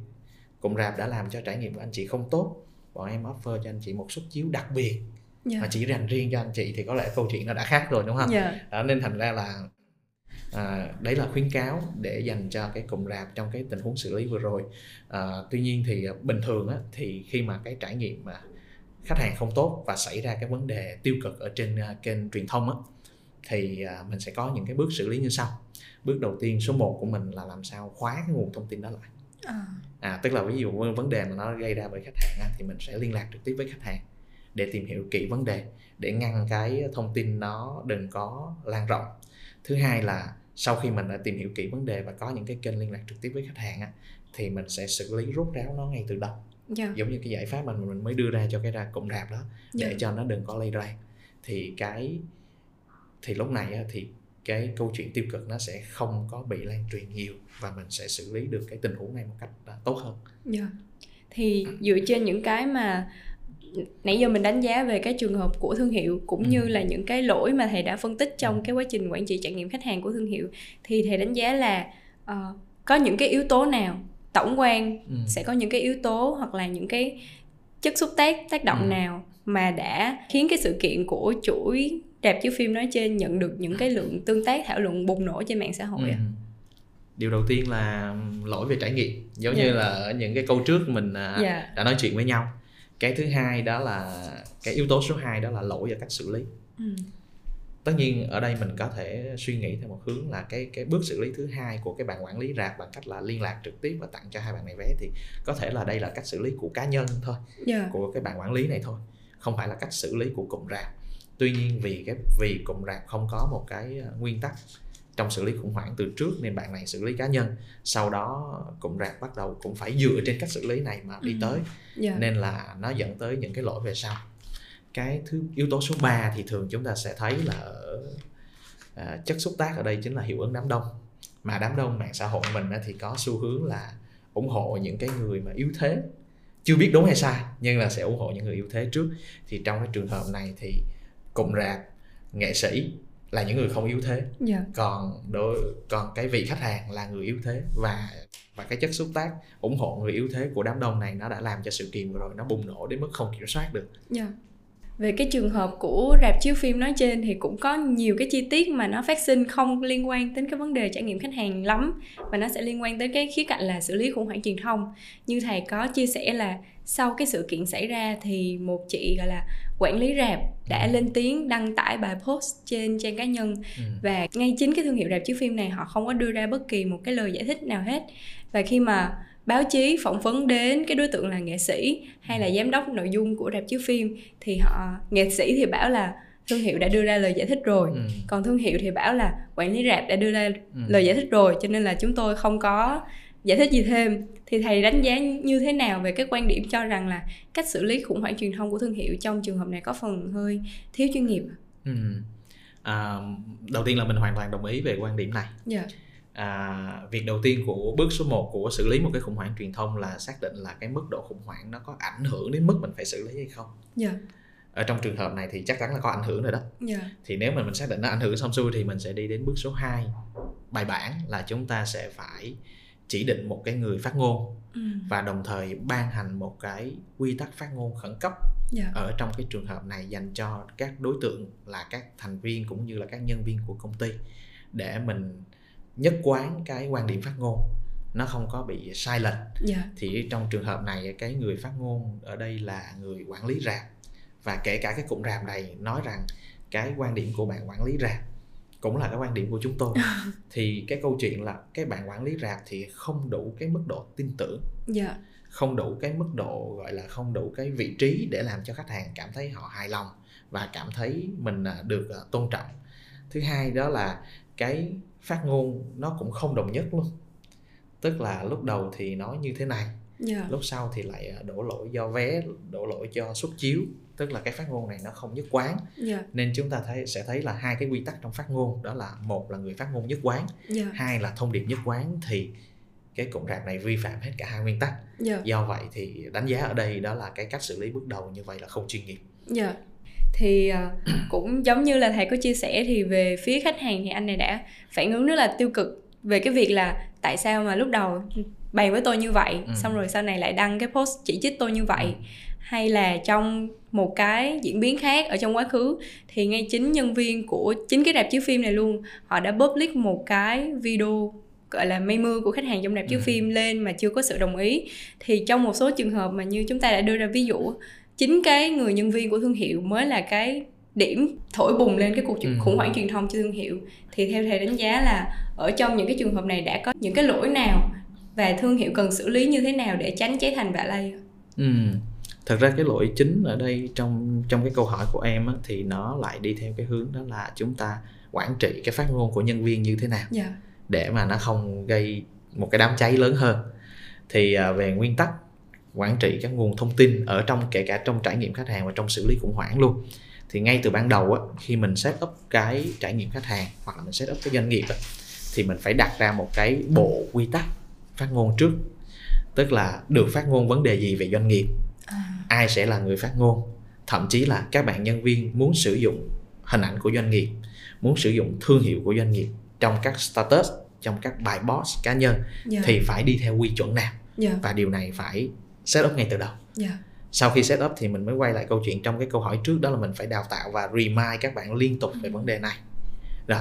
cụm rạp đã làm cho trải nghiệm của anh chị không tốt. Bọn em offer cho anh chị một suất chiếu đặc biệt Dạ. mà chỉ dành riêng cho anh chị thì có lẽ câu chuyện nó đã khác rồi đúng không Dạ. đó, nên thành ra là à, đấy là khuyến cáo để dành cho cái cụm rạp trong cái tình huống xử lý vừa rồi à, tuy nhiên thì à, bình thường á, thì khi mà cái trải nghiệm mà khách hàng không tốt và xảy ra cái vấn đề tiêu cực ở trên à, kênh truyền thông á, thì à, mình sẽ có những cái bước xử lý như sau bước đầu tiên số 1 của mình là làm sao khóa cái nguồn thông tin đó lại À. à, tức là ví dụ vấn vấn đề mà nó gây ra bởi khách hàng á, thì mình sẽ liên lạc trực tiếp với khách hàng để tìm hiểu kỹ vấn đề để ngăn cái thông tin nó đừng có lan rộng thứ hai là sau khi mình đã tìm hiểu kỹ vấn đề và có những cái kênh liên lạc trực tiếp với khách hàng á, thì mình sẽ xử lý rốt ráo nó ngay từ đầu Dạ. giống như cái giải pháp mà mình mới đưa ra cho cái ra cụm rạp đó để Dạ. cho nó đừng có lây lan thì cái thì lúc này á, thì cái câu chuyện tiêu cực nó sẽ không có bị lan truyền nhiều và mình sẽ xử lý được cái tình huống này một cách à, tốt hơn Dạ. Thì dựa trên những cái mà nãy giờ mình đánh giá về cái trường hợp của thương hiệu cũng ừ. như là những cái lỗi mà thầy đã phân tích trong ừ. cái quá trình quản trị trải nghiệm khách hàng của thương hiệu thì thầy đánh giá là uh, có những cái yếu tố nào tổng quan ừ. sẽ có những cái yếu tố hoặc là những cái chất xúc tác tác động ừ. nào mà đã khiến cái sự kiện của chuỗi rạp chiếu phim nói trên nhận được những cái lượng tương tác thảo luận bùng nổ trên mạng xã hội ừ. điều đầu tiên là lỗi về trải nghiệm giống yeah. như dạ. là ở những cái câu trước mình yeah. Dạ. đã nói chuyện với nhau cái thứ hai đó là cái yếu tố số 2 đó là lỗi ở cách xử lý ừ. tất nhiên ở đây mình có thể suy nghĩ theo một hướng là cái cái bước xử lý thứ hai của cái bạn quản lý rạp bằng cách là liên lạc trực tiếp và tặng cho hai bạn này vé thì có thể là đây là cách xử lý của cá nhân thôi yeah. Dạ. của cái bạn quản lý này thôi không phải là cách xử lý của cụm rạp tuy nhiên vì cái vì cụm rạp không có một cái ờ, nguyên tắc trong xử lý khủng hoảng từ trước nên bạn này xử lý cá nhân sau đó cụm rạp bắt đầu cũng phải dựa trên cách xử lý này mà đi ừ. tới yeah. Dạ. nên là nó dẫn tới những cái lỗi về sau cái thứ yếu tố số 3 thì thường chúng ta sẽ thấy là ở à, chất xúc tác ở đây chính là hiệu ứng đám đông mà đám đông mạng xã hội mình thì có xu hướng là ủng hộ những cái người mà yếu thế chưa biết đúng hay sai nhưng là sẽ ủng hộ những người yếu thế trước thì trong cái trường hợp này thì cụm rạp nghệ sĩ là những người không yếu thế yeah. Dạ. còn đối còn cái vị khách hàng là người yếu thế và và cái chất xúc tác ủng hộ người yếu thế của đám đông này nó đã làm cho sự kiện vừa rồi nó bùng nổ đến mức không kiểm soát được yeah. Về cái trường hợp của rạp chiếu phim nói trên thì cũng có nhiều cái chi tiết mà nó phát sinh không liên quan đến cái vấn đề trải nghiệm khách hàng lắm và nó sẽ liên quan tới cái khía cạnh là xử lý khủng hoảng truyền thông như thầy có chia sẻ là sau cái sự kiện xảy ra thì một chị gọi là quản lý rạp đã ừ. lên tiếng đăng tải bài post trên trang cá nhân ừ. và ngay chính cái thương hiệu rạp chiếu phim này họ không có đưa ra bất kỳ một cái lời giải thích nào hết và khi mà báo chí phỏng vấn đến cái đối tượng là nghệ sĩ hay là giám đốc nội dung của rạp chiếu phim thì họ nghệ sĩ thì bảo là thương hiệu đã đưa ra lời giải thích rồi ừ. còn thương hiệu thì bảo là quản lý rạp đã đưa ra ừ. lời giải thích rồi cho nên là chúng tôi không có giải thích gì thêm thì thầy đánh giá như thế nào về cái quan điểm cho rằng là cách xử lý khủng hoảng truyền thông của thương hiệu trong trường hợp này có phần hơi thiếu chuyên nghiệp ừ. à, đầu tiên là mình hoàn toàn đồng ý về quan điểm này yeah. À, việc đầu tiên của bước số 1 của xử lý một cái khủng hoảng truyền thông là xác định là cái mức độ khủng hoảng nó có ảnh hưởng đến mức mình phải xử lý hay không yeah. Dạ. ở trong trường hợp này thì chắc chắn là có ảnh hưởng rồi đó yeah. Dạ. thì nếu mà mình xác định nó ảnh hưởng xong xuôi thì mình sẽ đi đến bước số 2 bài bản là chúng ta sẽ phải chỉ định một cái người phát ngôn ừ. và đồng thời ban hành một cái quy tắc phát ngôn khẩn cấp yeah. Dạ. ở trong cái trường hợp này dành cho các đối tượng là các thành viên cũng như là các nhân viên của công ty để mình nhất quán cái quan điểm phát ngôn nó không có bị sai lệch yeah. Dạ. thì trong trường hợp này cái người phát ngôn ở đây là người quản lý rạp và kể cả cái cụm rạp này nói rằng cái quan điểm của bạn quản lý rạp cũng là cái quan điểm của chúng tôi thì cái câu chuyện là cái bạn quản lý rạp thì không đủ cái mức độ tin tưởng yeah. Dạ. không đủ cái mức độ gọi là không đủ cái vị trí để làm cho khách hàng cảm thấy họ hài lòng và cảm thấy mình à, được à, tôn trọng thứ hai đó là cái phát ngôn nó cũng không đồng nhất luôn tức là lúc đầu thì nói như thế này yeah. Dạ. lúc sau thì lại à, đổ lỗi do vé đổ lỗi do xuất chiếu tức là cái phát ngôn này nó không nhất quán yeah. Dạ. nên chúng ta thấy sẽ thấy là hai cái quy tắc trong phát ngôn đó là một là người phát ngôn nhất quán yeah. Dạ. hai là thông điệp nhất quán thì cái cụm rạp này vi phạm hết cả hai nguyên tắc yeah. do vậy thì đánh giá ở đây đó là cái cách xử lý bước đầu như vậy là không chuyên nghiệp yeah thì uh, cũng giống như là thầy có chia sẻ thì về phía khách hàng thì anh này đã phản ứng rất là tiêu cực về cái việc là tại sao mà lúc đầu bàn với tôi như vậy ừ. xong rồi sau này lại đăng cái post chỉ trích tôi như vậy ừ. hay là trong một cái diễn biến khác ở trong quá khứ thì ngay chính nhân viên của chính cái rạp chiếu phim này luôn họ đã public một cái video gọi là mây mưa của khách hàng trong rạp chiếu ừ. phim lên mà chưa có sự đồng ý thì trong một số trường hợp mà như chúng ta đã đưa ra ví dụ chính cái người nhân viên của thương hiệu mới là cái điểm thổi bùng lên cái cuộc ừ. khủng hoảng truyền thông cho thương hiệu thì theo thầy đánh giá là ở trong những cái trường hợp này đã có những cái lỗi nào và thương hiệu cần xử lý như thế nào để tránh cháy thành vạ lây ừ. thật ra cái lỗi chính ở đây trong trong cái câu hỏi của em á, thì nó lại đi theo cái hướng đó là chúng ta quản trị cái phát ngôn của nhân viên như thế nào yeah. Dạ. để mà nó không gây một cái đám cháy lớn hơn thì à, về nguyên tắc quản trị các nguồn thông tin ở trong kể cả trong trải nghiệm khách hàng và trong xử lý khủng hoảng luôn thì ngay từ ban đầu á, khi mình set up cái trải nghiệm khách hàng hoặc là mình set up cái doanh nghiệp á, thì mình phải đặt ra một cái bộ quy tắc phát ngôn trước tức là được phát ngôn vấn đề gì về doanh nghiệp À. ai sẽ là người phát ngôn thậm chí là các bạn nhân viên muốn sử dụng hình ảnh của doanh nghiệp muốn sử dụng thương hiệu của doanh nghiệp trong các status trong các bài post cá nhân Dạ. thì phải đi theo quy chuẩn nào Dạ. và điều này phải set up ngay từ đầu Dạ. sau khi set up thì mình mới quay lại câu chuyện trong cái câu hỏi trước đó là mình phải đào tạo và remind các bạn liên tục về vấn đề này rồi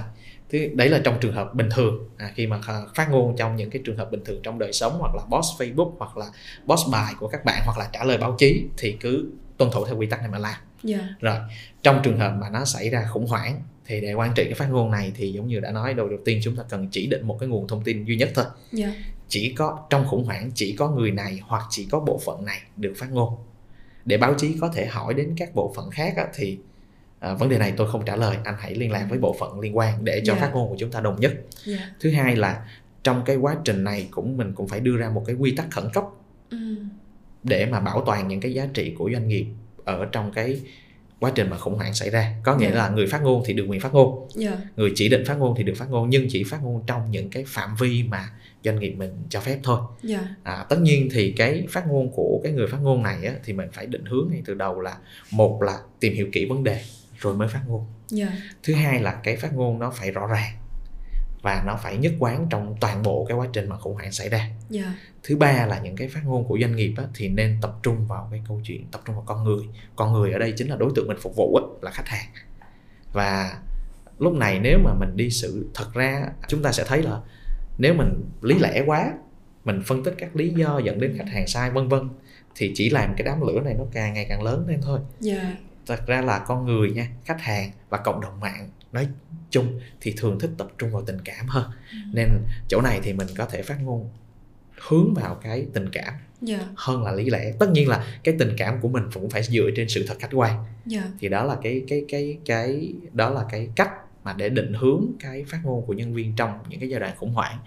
thế đấy là trong trường hợp bình thường à, khi mà phát ngôn trong những cái trường hợp bình thường trong đời sống hoặc là post Facebook hoặc là post bài của các bạn hoặc là trả lời báo chí thì cứ tuân thủ theo quy tắc này mà làm Dạ. rồi trong trường hợp mà nó xảy ra khủng hoảng thì để quan trị cái phát ngôn này thì giống như đã nói đầu đầu tiên chúng ta cần chỉ định một cái nguồn thông tin duy nhất thôi Dạ. Chỉ có trong khủng hoảng chỉ có người này hoặc chỉ có bộ phận này được phát ngôn để báo chí có thể hỏi đến các bộ phận khác á, thì à, vấn đề này tôi không trả lời anh hãy liên lạc với bộ phận liên quan để cho Dạ. phát ngôn của chúng ta đồng nhất Dạ. thứ hai là trong cái quá trình này cũng mình cũng phải đưa ra một cái quy tắc khẩn cấp Ừ. để mà bảo toàn những cái giá trị của doanh nghiệp ở trong cái quá trình mà khủng hoảng xảy ra có nghĩa Dạ. là người phát ngôn thì được quyền phát ngôn Dạ. người chỉ định phát ngôn thì được phát ngôn nhưng chỉ phát ngôn trong những cái phạm vi mà doanh nghiệp mình cho phép thôi Dạ. à, tất nhiên thì cái phát ngôn của cái người phát ngôn này á, thì mình phải định hướng ngay từ đầu là một là tìm hiểu kỹ vấn đề rồi mới phát ngôn Dạ. thứ hai là cái phát ngôn nó phải rõ ràng và nó phải nhất quán trong toàn bộ cái quá trình mà khủng hoảng xảy ra Dạ. thứ ba là những cái phát ngôn của doanh nghiệp á, thì nên tập trung vào cái câu chuyện tập trung vào con người con người ở đây chính là đối tượng mình phục vụ á, là khách hàng và lúc này nếu mà mình đi sự thật ra chúng ta sẽ thấy là nếu mình lý lẽ quá mình phân tích các lý do dẫn đến khách hàng sai vân vân thì chỉ làm cái đám lửa này nó càng ngày càng lớn lên thôi Dạ. thật ra là con người nha khách hàng và cộng đồng mạng nói chung thì thường thích tập trung vào tình cảm hơn nên chỗ này thì mình có thể phát ngôn hướng vào cái tình cảm Dạ. hơn là lý lẽ tất nhiên là cái tình cảm của mình cũng phải dựa trên sự thật khách quan Dạ. thì đó là cái cái cái cái đó là cái cách mà để định hướng cái phát ngôn của nhân viên trong những cái giai đoạn khủng hoảng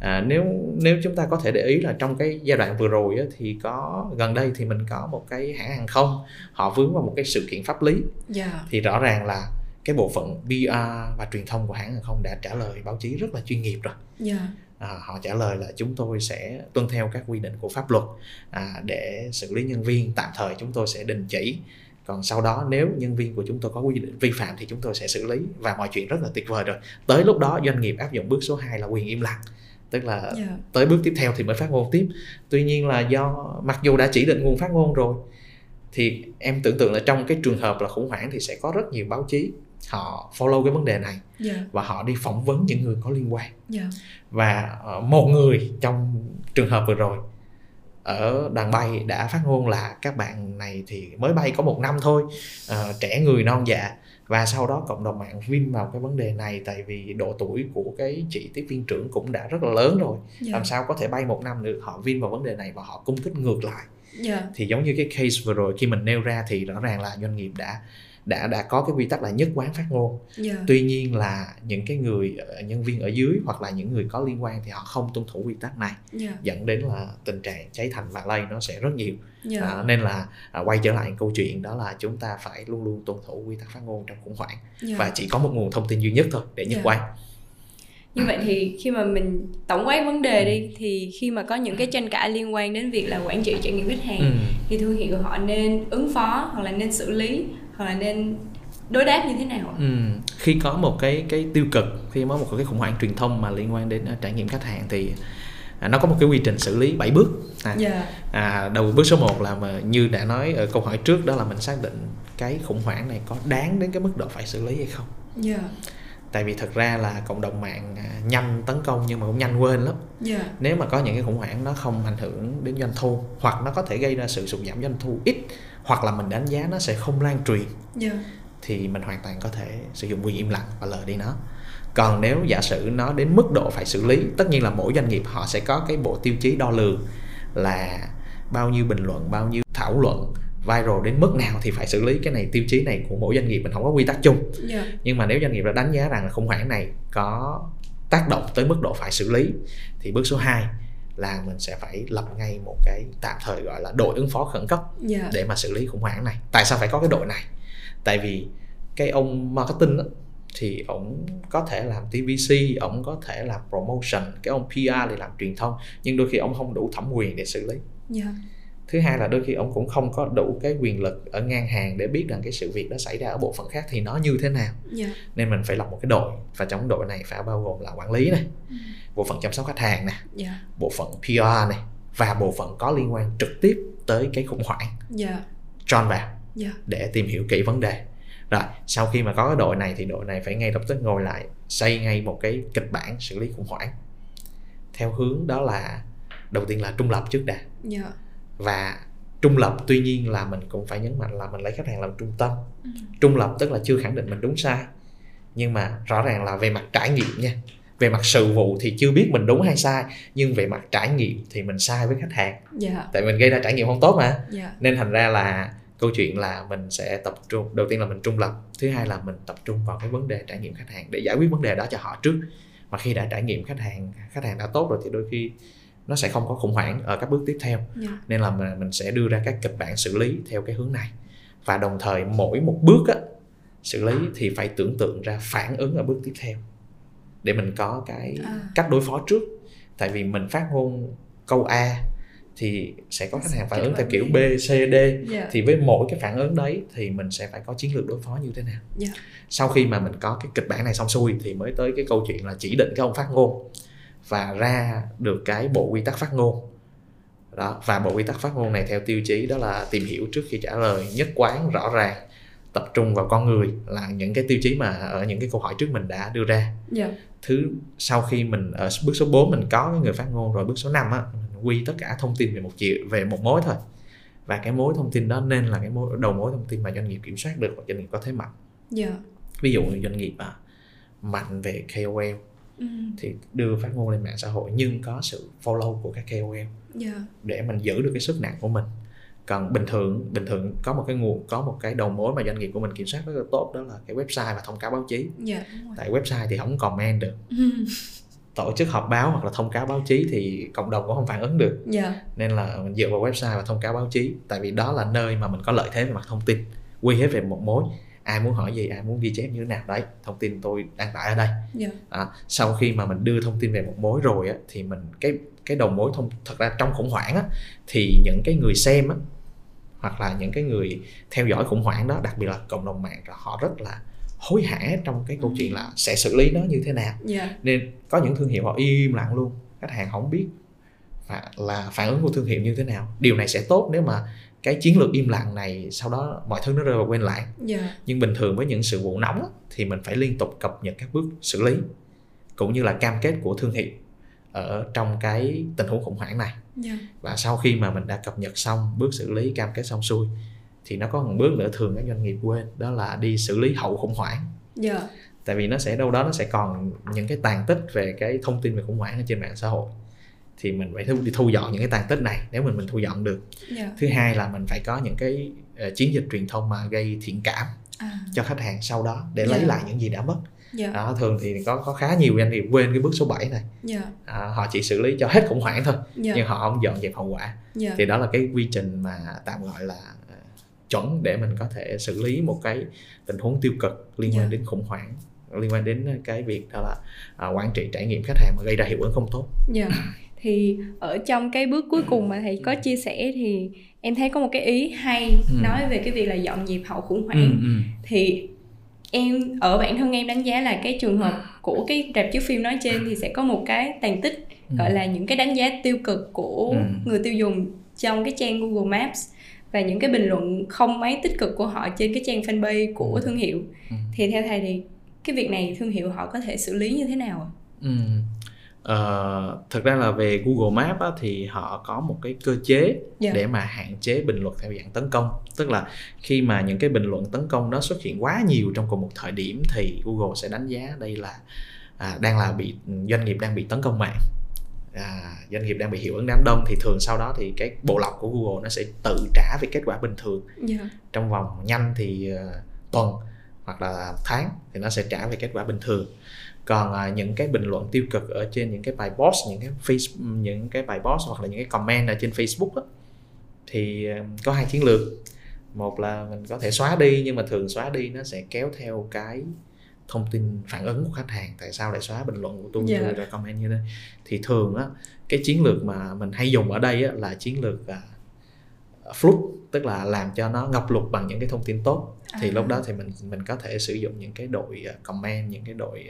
à, nếu nếu chúng ta có thể để ý là trong cái giai đoạn vừa rồi á, thì có gần đây thì mình có một cái hãng hàng không họ vướng vào một cái sự kiện pháp lý Dạ. thì rõ ràng là cái bộ phận PR và truyền thông của hãng hàng không đã trả lời báo chí rất là chuyên nghiệp rồi Dạ. à, họ trả lời là chúng tôi sẽ tuân theo các quy định của pháp luật à, để xử lý nhân viên tạm thời chúng tôi sẽ đình chỉ còn sau đó nếu nhân viên của chúng tôi có quy định vi phạm thì chúng tôi sẽ xử lý và mọi chuyện rất là tuyệt vời rồi tới lúc đó doanh nghiệp áp dụng bước số 2 là quyền im lặng tức là Dạ. tới bước tiếp theo thì mới phát ngôn tiếp tuy nhiên là do mặc dù đã chỉ định nguồn phát ngôn rồi thì em tưởng tượng là trong cái trường hợp là khủng hoảng thì sẽ có rất nhiều báo chí họ follow cái vấn đề này Dạ. và họ đi phỏng vấn những người có liên quan Dạ. và ờ, một người trong trường hợp vừa rồi ở đoàn bay đã phát ngôn là các bạn này thì mới bay có một năm thôi ờ, trẻ người non dạ và sau đó cộng đồng mạng vin vào cái vấn đề này tại vì độ tuổi của cái chị tiếp viên trưởng cũng đã rất là lớn rồi Dạ. làm sao có thể bay một năm được họ vin vào vấn đề này và họ cung kích ngược lại Dạ. thì giống như cái case vừa rồi khi mình nêu ra thì rõ ràng là doanh nghiệp đã đã đã có cái quy tắc là nhất quán phát ngôn Dạ. tuy nhiên là những cái người ờ, nhân viên ở dưới hoặc là những người có liên quan thì họ không tuân thủ quy tắc này Dạ. dẫn đến là tình trạng cháy thành và lây nó sẽ rất nhiều Dạ. à, nên là à, quay trở lại câu chuyện đó là chúng ta phải luôn luôn tuân thủ quy tắc phát ngôn trong khủng hoảng Dạ. và chỉ có một nguồn thông tin duy nhất thôi để nhất Dạ. quán như vậy thì khi mà mình tổng quát vấn đề đi thì khi mà có những cái tranh cãi liên quan đến việc là quản trị trải nghiệm khách hàng ừ. thì thương hiệu họ nên ứng phó hoặc là nên xử lý là nên đối đáp như thế nào ạ? Ừ. khi có một cái cái tiêu cực khi có một cái khủng hoảng truyền thông mà liên quan đến à, trải nghiệm khách hàng thì à, nó có một cái quy trình xử lý 7 bước à, Dạ. à, đầu bước số 1 là mà như đã nói ở câu hỏi trước đó là mình xác định cái khủng hoảng này có đáng đến cái mức độ phải xử lý hay không Dạ. tại vì thật ra là cộng đồng mạng à, nhanh tấn công nhưng mà cũng nhanh quên lắm Dạ. nếu mà có những cái khủng hoảng nó không ảnh hưởng đến doanh thu hoặc nó có thể gây ra sự sụt giảm doanh thu ít hoặc là mình đánh giá nó sẽ không lan truyền Dạ. thì mình hoàn toàn có thể sử dụng quyền im lặng và lờ đi nó còn nếu giả sử nó đến mức độ phải xử lý tất nhiên là mỗi doanh nghiệp họ sẽ có cái bộ tiêu chí đo lường là bao nhiêu bình luận bao nhiêu thảo luận viral đến mức nào thì phải xử lý cái này tiêu chí này của mỗi doanh nghiệp mình không có quy tắc chung Dạ. nhưng mà nếu doanh nghiệp đã đánh giá rằng là khủng hoảng này có tác động tới mức độ phải xử lý thì bước số 2 là mình sẽ phải lập ngay một cái tạm thời gọi là đội ứng phó khẩn cấp Dạ. để mà xử lý khủng hoảng này tại sao phải có cái đội này tại vì cái ông marketing á, thì ổng có thể làm TVC ổng có thể làm promotion cái ông PR thì làm truyền thông nhưng đôi khi ông không đủ thẩm quyền để xử lý Dạ. Thứ hai là đôi khi ông cũng không có đủ cái quyền lực ở ngang hàng để biết rằng cái sự việc đó xảy ra ở bộ phận khác thì nó như thế nào. Dạ. Nên mình phải lập một cái đội và trong đội này phải bao gồm là quản lý này Ừ. bộ phận chăm sóc khách hàng này dạ. bộ phận PR này và bộ phận có liên quan trực tiếp tới cái khủng hoảng. Dạ. Join vào dạ. để tìm hiểu kỹ vấn đề. Rồi sau khi mà có cái đội này thì đội này phải ngay lập tức ngồi lại xây ngay một cái kịch bản xử lý khủng hoảng. Theo hướng đó là đầu tiên là trung lập trước đã. Dạ và trung lập tuy nhiên là mình cũng phải nhấn mạnh là mình lấy khách hàng làm trung tâm. Ừ. trung lập tức là chưa khẳng định mình đúng sai. Nhưng mà rõ ràng là về mặt trải nghiệm nha. Về mặt sự vụ thì chưa biết mình đúng hay sai nhưng về mặt trải nghiệm thì mình sai với khách hàng. Dạ. Tại mình gây ra trải nghiệm không tốt mà. Dạ. Nên thành ra là câu chuyện là mình sẽ tập trung đầu tiên là mình trung lập thứ hai là mình tập trung vào cái vấn đề trải nghiệm khách hàng để giải quyết vấn đề đó cho họ trước. Mà khi đã trải nghiệm khách hàng khách hàng đã tốt rồi thì đôi khi nó sẽ không có khủng hoảng ở các bước tiếp theo. Dạ. Nên là mình, mình sẽ đưa ra các kịch bản xử lý theo cái hướng này. Và đồng thời mỗi một bước á, xử lý thì phải tưởng tượng ra phản ứng ở bước tiếp theo để mình có cái À. cách đối phó trước. Tại vì mình phát ngôn câu A thì sẽ có khách hàng phản ứng theo kiểu B. C, D. Dạ. Thì với mỗi cái phản ứng đấy thì mình sẽ phải có chiến lược đối phó như thế nào. Dạ. sau khi mà mình có cái kịch bản này xong xuôi thì mới tới cái câu chuyện là chỉ định cái ông phát ngôn và ra được cái bộ quy tắc phát ngôn. Đó và bộ quy tắc phát ngôn này theo tiêu chí đó là tìm hiểu trước khi trả lời nhất quán rõ ràng tập trung vào con người là những cái tiêu chí mà ở những cái câu hỏi trước mình đã đưa ra. Dạ. Thứ sau khi mình ở bước số 4 mình có cái người phát ngôn rồi bước số 5 á mình quy tất cả thông tin về một chiều về một mối thôi. Và cái mối thông tin đó nên là cái mối đầu mối thông tin mà doanh nghiệp kiểm soát được và doanh nghiệp có thế mạnh. Dạ. Ví dụ doanh nghiệp à, mạnh về KOL ừ. thì đưa phát ngôn lên mạng xã hội nhưng có sự follow của các KOL dạ. Để mình giữ được cái sức nặng của mình. Còn bình thường bình thường có một cái nguồn có một cái đầu mối mà doanh nghiệp của mình kiểm soát rất là tốt đó là cái website và thông cáo báo chí. Dạ đúng rồi. Tại website thì không comment được. Ừ. tổ chức họp báo hoặc là thông cáo báo chí thì cộng đồng cũng không phản ứng được. Dạ. Nên là mình dựa vào website và thông cáo báo chí. Tại vì đó là nơi mà mình có lợi thế về mặt thông tin quy hết về một mối ai muốn hỏi gì ai muốn ghi chép như thế nào. Đấy thông tin tôi đăng tải ở đây. Dạ. À, sau khi mà mình đưa thông tin về một mối rồi á, thì mình cái cái đầu mối thông thật ra trong khủng hoảng á, thì những cái người xem á, hoặc là những cái người theo dõi khủng hoảng đó đặc biệt là cộng đồng mạng họ rất là hối hả trong cái câu chuyện là sẽ xử lý nó như thế nào. Dạ. Nên có những thương hiệu họ im lặng luôn khách hàng không biết và là phản ứng của thương hiệu như thế nào. Điều này sẽ tốt nếu mà cái chiến lược im lặng này sau đó mọi thứ nó rơi vào quên lãng dạ. Nhưng bình thường với những sự vụ nóng thì mình phải liên tục cập nhật các bước xử lý cũng như là cam kết của thương hiệu ở trong cái tình huống khủng hoảng này. Dạ. Và sau khi mà mình đã cập nhật xong bước xử lý cam kết xong xuôi thì nó có một bước nữa thường các doanh nghiệp quên đó là đi xử lý hậu khủng hoảng. Dạ. Tại vì nó sẽ đâu đó nó sẽ còn những cái tàn tích về cái thông tin về khủng hoảng ở trên mạng xã hội thì mình phải thu, thu dọn những cái tàn tích này nếu mình mình thu dọn được. Dạ. Thứ hai là mình phải có những cái ờ, chiến dịch truyền thông mà gây thiện cảm à. cho khách hàng sau đó để Dạ. lấy lại những gì đã mất. Dạ. Đó, thường thì có có khá nhiều doanh nghiệp quên cái bước số 7 này. Dạ. À, họ chỉ xử lý cho hết khủng hoảng thôi dạ. nhưng họ không dọn dẹp hậu quả. Dạ. Thì đó là cái quy trình mà tạm gọi là ờ, chuẩn để mình có thể xử lý một cái tình huống tiêu cực liên quan Dạ. đến khủng hoảng liên quan đến cái việc đó là à, quản trị trải nghiệm khách hàng mà gây ra hiệu ứng không tốt. Dạ. Thì ở trong cái bước cuối cùng mà thầy có chia sẻ thì em thấy có một cái ý hay Ừ. nói về cái việc là dọn dẹp hậu khủng hoảng. Thì em ở bản thân em đánh giá là cái trường hợp của cái rạp chiếu phim nói trên thì sẽ có một cái tàn tích Ừ. gọi là những cái đánh giá tiêu cực của Ừ. người tiêu dùng trong cái trang Google Maps và những cái bình luận không mấy tích cực của họ trên cái trang fanpage của Ừ. thương hiệu. Ừ. Thì theo thầy thì cái việc này thương hiệu họ có thể xử lý như thế nào ạ? Ừ. Ờ, thực ra là về Google Maps á, thì họ có một cái cơ chế Dạ. để mà hạn chế bình luận theo dạng tấn công tức là khi mà những cái bình luận tấn công đó xuất hiện quá nhiều trong cùng một thời điểm thì Google sẽ đánh giá đây là à, đang là bị doanh nghiệp đang bị tấn công mạng à, doanh nghiệp đang bị hiệu ứng đám đông thì thường sau đó thì cái bộ lọc của Google nó sẽ tự trả về kết quả bình thường Dạ. trong vòng nhanh thì ờ, tuần hoặc là tháng thì nó sẽ trả về kết quả bình thường còn à, những cái bình luận tiêu cực ở trên những cái bài post những cái face những cái bài post hoặc là những cái comment ở trên Facebook á, thì ờ, có hai chiến lược một là mình có thể xóa đi nhưng mà thường xóa đi nó sẽ kéo theo cái thông tin phản ứng của khách hàng tại sao lại xóa bình luận của tôi Dạ. tôi comment như thế thì thường á cái chiến lược mà mình hay dùng ở đây á, là chiến lược à, flood tức là làm cho nó ngập lụt bằng những cái thông tin tốt thì À. lúc đó thì mình mình có thể sử dụng những cái đội uh, comment những cái đội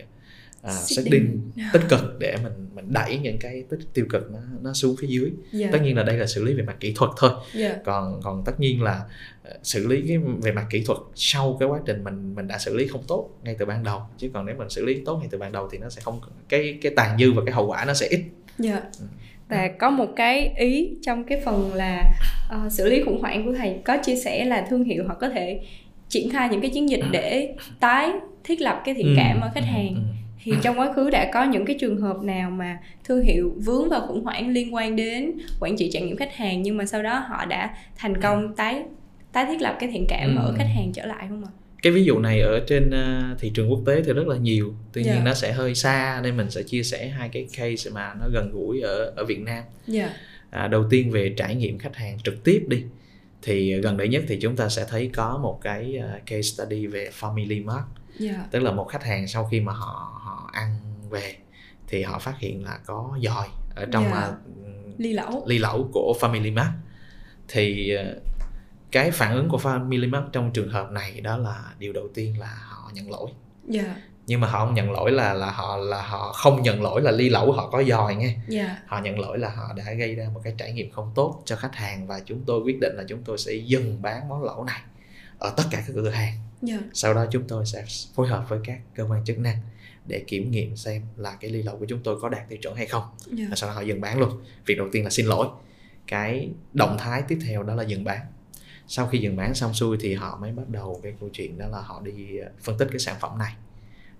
uh, Seeding. setting tích cực để mình mình đẩy những cái tích tiêu cực nó nó xuống phía dưới. Dạ. Tất nhiên là đây là xử lý về mặt kỹ thuật thôi. Dạ. Còn còn tất nhiên là ờ, xử lý cái về mặt kỹ thuật sau cái quá trình mình mình đã xử lý không tốt ngay từ ban đầu. Chứ còn nếu mình xử lý tốt ngay từ ban đầu thì nó sẽ không cái cái tàn dư và cái hậu quả nó sẽ ít. Dạ. Ừ. và có một cái ý trong cái phần là ờ, xử lý khủng hoảng của thầy có chia sẻ là thương hiệu họ có thể triển khai những cái chiến dịch để tái thiết lập cái thiện cảm ở khách Ừ, hàng. Ừ. thì trong quá khứ đã có những cái trường hợp nào mà thương hiệu vướng vào khủng hoảng liên quan đến quản trị trải nghiệm khách hàng nhưng mà sau đó họ đã thành công tái tái thiết lập cái thiện cảm Ừ. ở khách hàng trở lại không ạ? cái ví dụ này ở trên ờ, thị trường quốc tế thì rất là nhiều tuy nhiên Dạ. nó sẽ hơi xa nên mình sẽ chia sẻ hai cái case mà nó gần gũi ở ở Việt Nam Dạ. à, đầu tiên về trải nghiệm khách hàng trực tiếp đi thì gần đây nhất thì chúng ta sẽ thấy có một cái ờ, case study về Family Mart Dạ. tức là một khách hàng sau khi mà họ họ ăn về thì họ phát hiện là có dòi ở trong Dạ. à, Ly lẩu. ly lẩu của Family Mart thì ờ, cái phản ứng của Family Mart trong trường hợp này đó là điều đầu tiên là họ nhận lỗi Dạ. nhưng mà họ không nhận lỗi là là họ là họ không nhận lỗi là ly lẩu họ có dòi nghe Dạ. họ nhận lỗi là họ đã gây ra một cái trải nghiệm không tốt cho khách hàng và chúng tôi quyết định là chúng tôi sẽ dừng bán món lẩu này ở tất cả các cửa hàng Dạ. sau đó chúng tôi sẽ phối hợp với các cơ quan chức năng để kiểm nghiệm xem là cái ly lẩu của chúng tôi có đạt tiêu chuẩn hay không. Dạ. và sau đó họ dừng bán luôn. Việc đầu tiên là xin lỗi. Cái động thái tiếp theo đó là dừng bán. Sau khi dừng bán xong xuôi thì họ mới bắt đầu cái câu chuyện đó là họ đi ờ, phân tích cái sản phẩm này.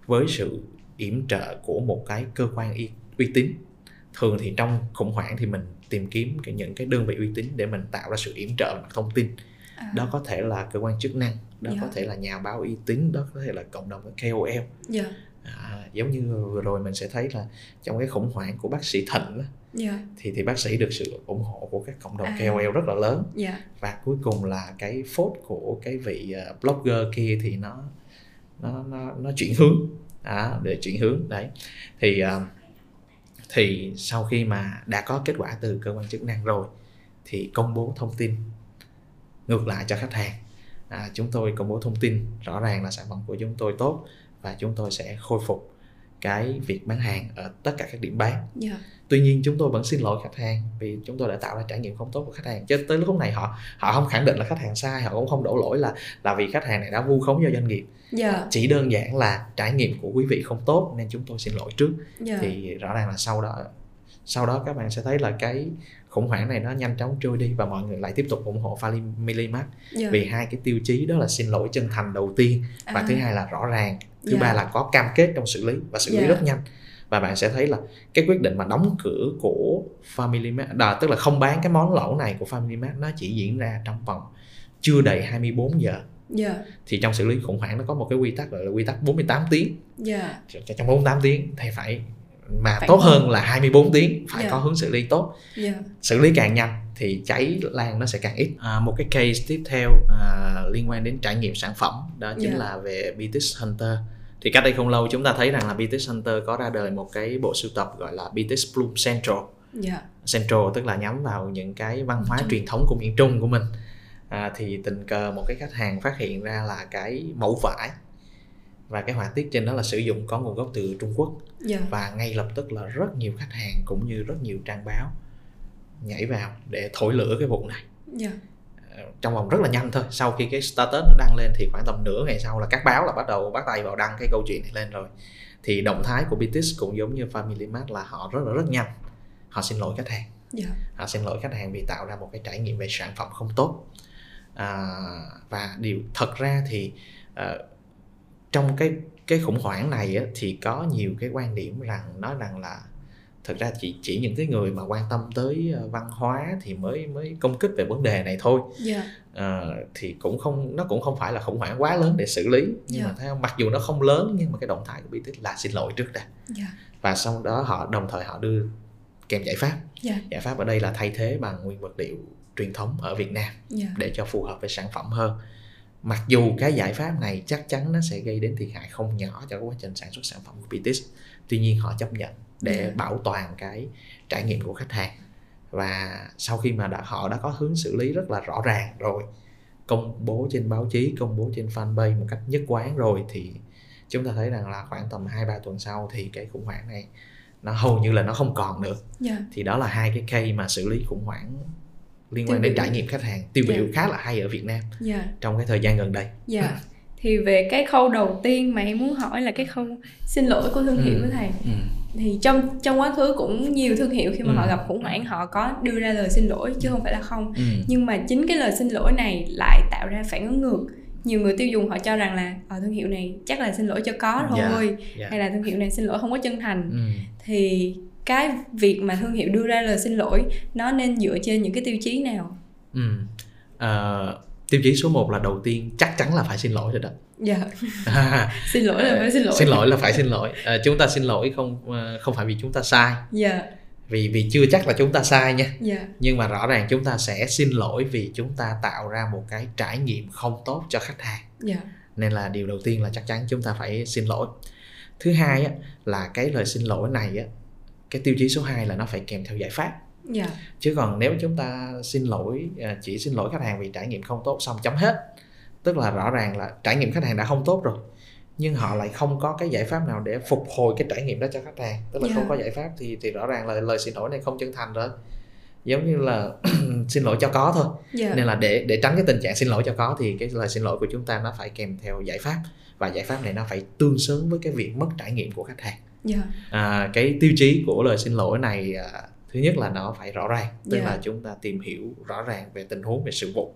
Với sự yểm trợ của một cái cơ quan y, uy tín. Thường thì trong khủng hoảng thì mình tìm kiếm cái, những cái đơn vị uy tín để mình tạo ra sự yểm trợ mặt thông tin. À. đó có thể là cơ quan chức năng đó Dạ. có thể là nhà báo uy tín đó có thể là cộng đồng KOL Dạ. à, giống như vừa rồi mình sẽ thấy là trong cái khủng hoảng của bác sĩ Thịnh á, Dạ. thì thì bác sĩ được sự ủng hộ của các cộng đồng À. KOL rất là lớn Dạ. và cuối cùng là cái phốt của cái vị ờ, blogger kia thì nó nó nó, nó chuyển hướng à, để chuyển hướng đấy thì ờ, thì sau khi mà đã có kết quả từ cơ quan chức năng rồi thì công bố thông tin ngược lại cho khách hàng à, chúng tôi công bố thông tin rõ ràng là sản phẩm của chúng tôi tốt và chúng tôi sẽ khôi phục cái việc bán hàng ở tất cả các điểm bán Dạ. tuy nhiên chúng tôi vẫn xin lỗi khách hàng vì chúng tôi đã tạo ra trải nghiệm không tốt của khách hàng chứ tới lúc này họ họ không khẳng định là khách hàng sai họ cũng không đổ lỗi là là vì khách hàng này đã vu khống cho doanh nghiệp Dạ. chỉ đơn giản là trải nghiệm của quý vị không tốt nên chúng tôi xin lỗi trước Dạ. thì rõ ràng là sau đó sau đó các bạn sẽ thấy là cái khủng hoảng này nó nhanh chóng trôi đi và mọi người lại tiếp tục ủng hộ Family Mart Dạ. vì hai cái tiêu chí đó là xin lỗi chân thành đầu tiên và À. thứ hai là rõ ràng thứ Dạ. ba là có cam kết trong xử lý và xử lý Dạ. rất nhanh và bạn sẽ thấy là cái quyết định mà đóng cửa của Family Mart đó, tức là không bán cái món lẩu này của Family Mart nó chỉ diễn ra trong vòng chưa đầy 24 giờ Dạ. thì trong xử lý khủng hoảng nó có một cái quy tắc gọi là quy tắc 48 tiếng Dạ. Ch- trong 48 tiếng thì phải mà Phải tốt hơn. là 24 tiếng phải Dạ. có hướng xử lý tốt Dạ. xử lý càng nhanh thì cháy lan nó sẽ càng ít à, một cái case tiếp theo à, liên quan đến trải nghiệm sản phẩm đó chính Dạ. là về BTS Hunter thì cách đây không lâu chúng ta thấy rằng là BTS Hunter có ra đời một cái bộ sưu tập gọi là BTS Bloom Central Dạ. Central tức là nhắm vào những cái văn hóa Trung. truyền thống của miền Trung của mình à, thì tình cờ một cái khách hàng phát hiện ra là cái mẫu vải và cái họa tiết trên đó là sử dụng có nguồn gốc từ Trung Quốc. Dạ. và ngay lập tức là rất nhiều khách hàng cũng như rất nhiều trang báo nhảy vào để thổi lửa cái vụ này. Dạ. Ờ, trong vòng rất là nhanh thôi. Sau khi cái status nó đăng lên thì khoảng tầm nửa ngày sau là các báo là bắt đầu bắt tay vào đăng cái câu chuyện này lên rồi. Thì động thái của BTS cũng giống như Family Mart là họ rất là rất nhanh. Họ xin lỗi khách hàng. Dạ. họ xin lỗi khách hàng vì tạo ra một cái trải nghiệm về sản phẩm không tốt. À, và điều thật ra thì ờ, trong cái cái khủng hoảng này á, thì có nhiều cái quan điểm rằng nói rằng là thực ra chỉ chỉ những cái người mà quan tâm tới ờ, văn hóa thì mới mới công kích về vấn đề này thôi Dạ. Ờ, thì cũng không nó cũng không phải là khủng hoảng quá lớn để xử lý nhưng Dạ. mà theo mặc dù nó không lớn nhưng mà cái động thái của BTS là xin lỗi trước đã Dạ. và sau đó họ đồng thời họ đưa kèm giải pháp Dạ. giải pháp ở đây là thay thế bằng nguyên vật liệu truyền thống ở Việt Nam Dạ. để cho phù hợp với sản phẩm hơn mặc dù cái giải pháp này chắc chắn nó sẽ gây đến thiệt hại không nhỏ cho quá trình sản xuất sản phẩm của BTS tuy nhiên họ chấp nhận để Dạ. bảo toàn cái trải nghiệm của khách hàng và sau khi mà đã họ đã có hướng xử lý rất là rõ ràng rồi công bố trên báo chí công bố trên fanpage một cách nhất quán rồi thì chúng ta thấy rằng là khoảng tầm 2 3 tuần sau thì cái khủng hoảng này nó hầu như là nó không còn nữa. Yeah. Thì đó là hai cái case mà xử lý khủng hoảng liên Tiêu quan đến biểu. trải nghiệm khách hàng tiêu biểu Yeah. khá là hay ở Việt Nam Dạ. trong cái thời gian gần đây. Dạ. Thì về cái khâu đầu tiên mà em muốn hỏi là cái khâu xin lỗi của thương hiệu Ừ. với thầy. Ừ. Thì trong trong quá khứ cũng nhiều thương hiệu khi mà Ừ. họ gặp khủng hoảng họ có đưa ra lời xin lỗi chứ không phải là không. Ừ. Nhưng mà chính cái lời xin lỗi này lại tạo ra phản ứng ngược. Nhiều người tiêu dùng họ cho rằng là ờ, thương hiệu này chắc là xin lỗi cho có Dạ. thôi Dạ. hay là thương hiệu này xin lỗi không có chân thành. Ừ. Thì cái việc mà thương hiệu đưa ra lời xin lỗi nó nên dựa trên những cái tiêu chí nào? Ừ. Ờ, tiêu chí số 1 là đầu tiên chắc chắn là phải xin lỗi rồi đó. Dạ. xin lỗi là phải xin lỗi. xin lỗi là phải xin lỗi. Ờ, chúng ta xin lỗi không ờ, không phải vì chúng ta sai, Dạ. vì vì chưa chắc là chúng ta sai nha. Dạ. Nhưng mà rõ ràng chúng ta sẽ xin lỗi vì chúng ta tạo ra một cái trải nghiệm không tốt cho khách hàng. Dạ. nên là điều đầu tiên là chắc chắn chúng ta phải xin lỗi thứ hai á, là cái lời xin lỗi này á cái tiêu chí số 2 là nó phải kèm theo giải pháp Dạ. chứ còn nếu chúng ta xin lỗi à, chỉ xin lỗi khách hàng vì trải nghiệm không tốt xong chấm hết tức là rõ ràng là trải nghiệm khách hàng đã không tốt rồi nhưng họ lại không có cái giải pháp nào để phục hồi cái trải nghiệm đó cho khách hàng tức là Dạ. không có giải pháp thì thì rõ ràng là lời xin lỗi này không chân thành rồi giống như là xin lỗi cho có thôi Dạ. nên là để để tránh cái tình trạng xin lỗi cho có thì cái lời xin lỗi của chúng ta nó phải kèm theo giải pháp và giải pháp này nó phải tương xứng với cái việc mất trải nghiệm của khách hàng Dạ. à, cái tiêu chí của lời xin lỗi này à, thứ nhất là nó phải rõ ràng tức Dạ. là chúng ta tìm hiểu rõ ràng về tình huống về sự vụ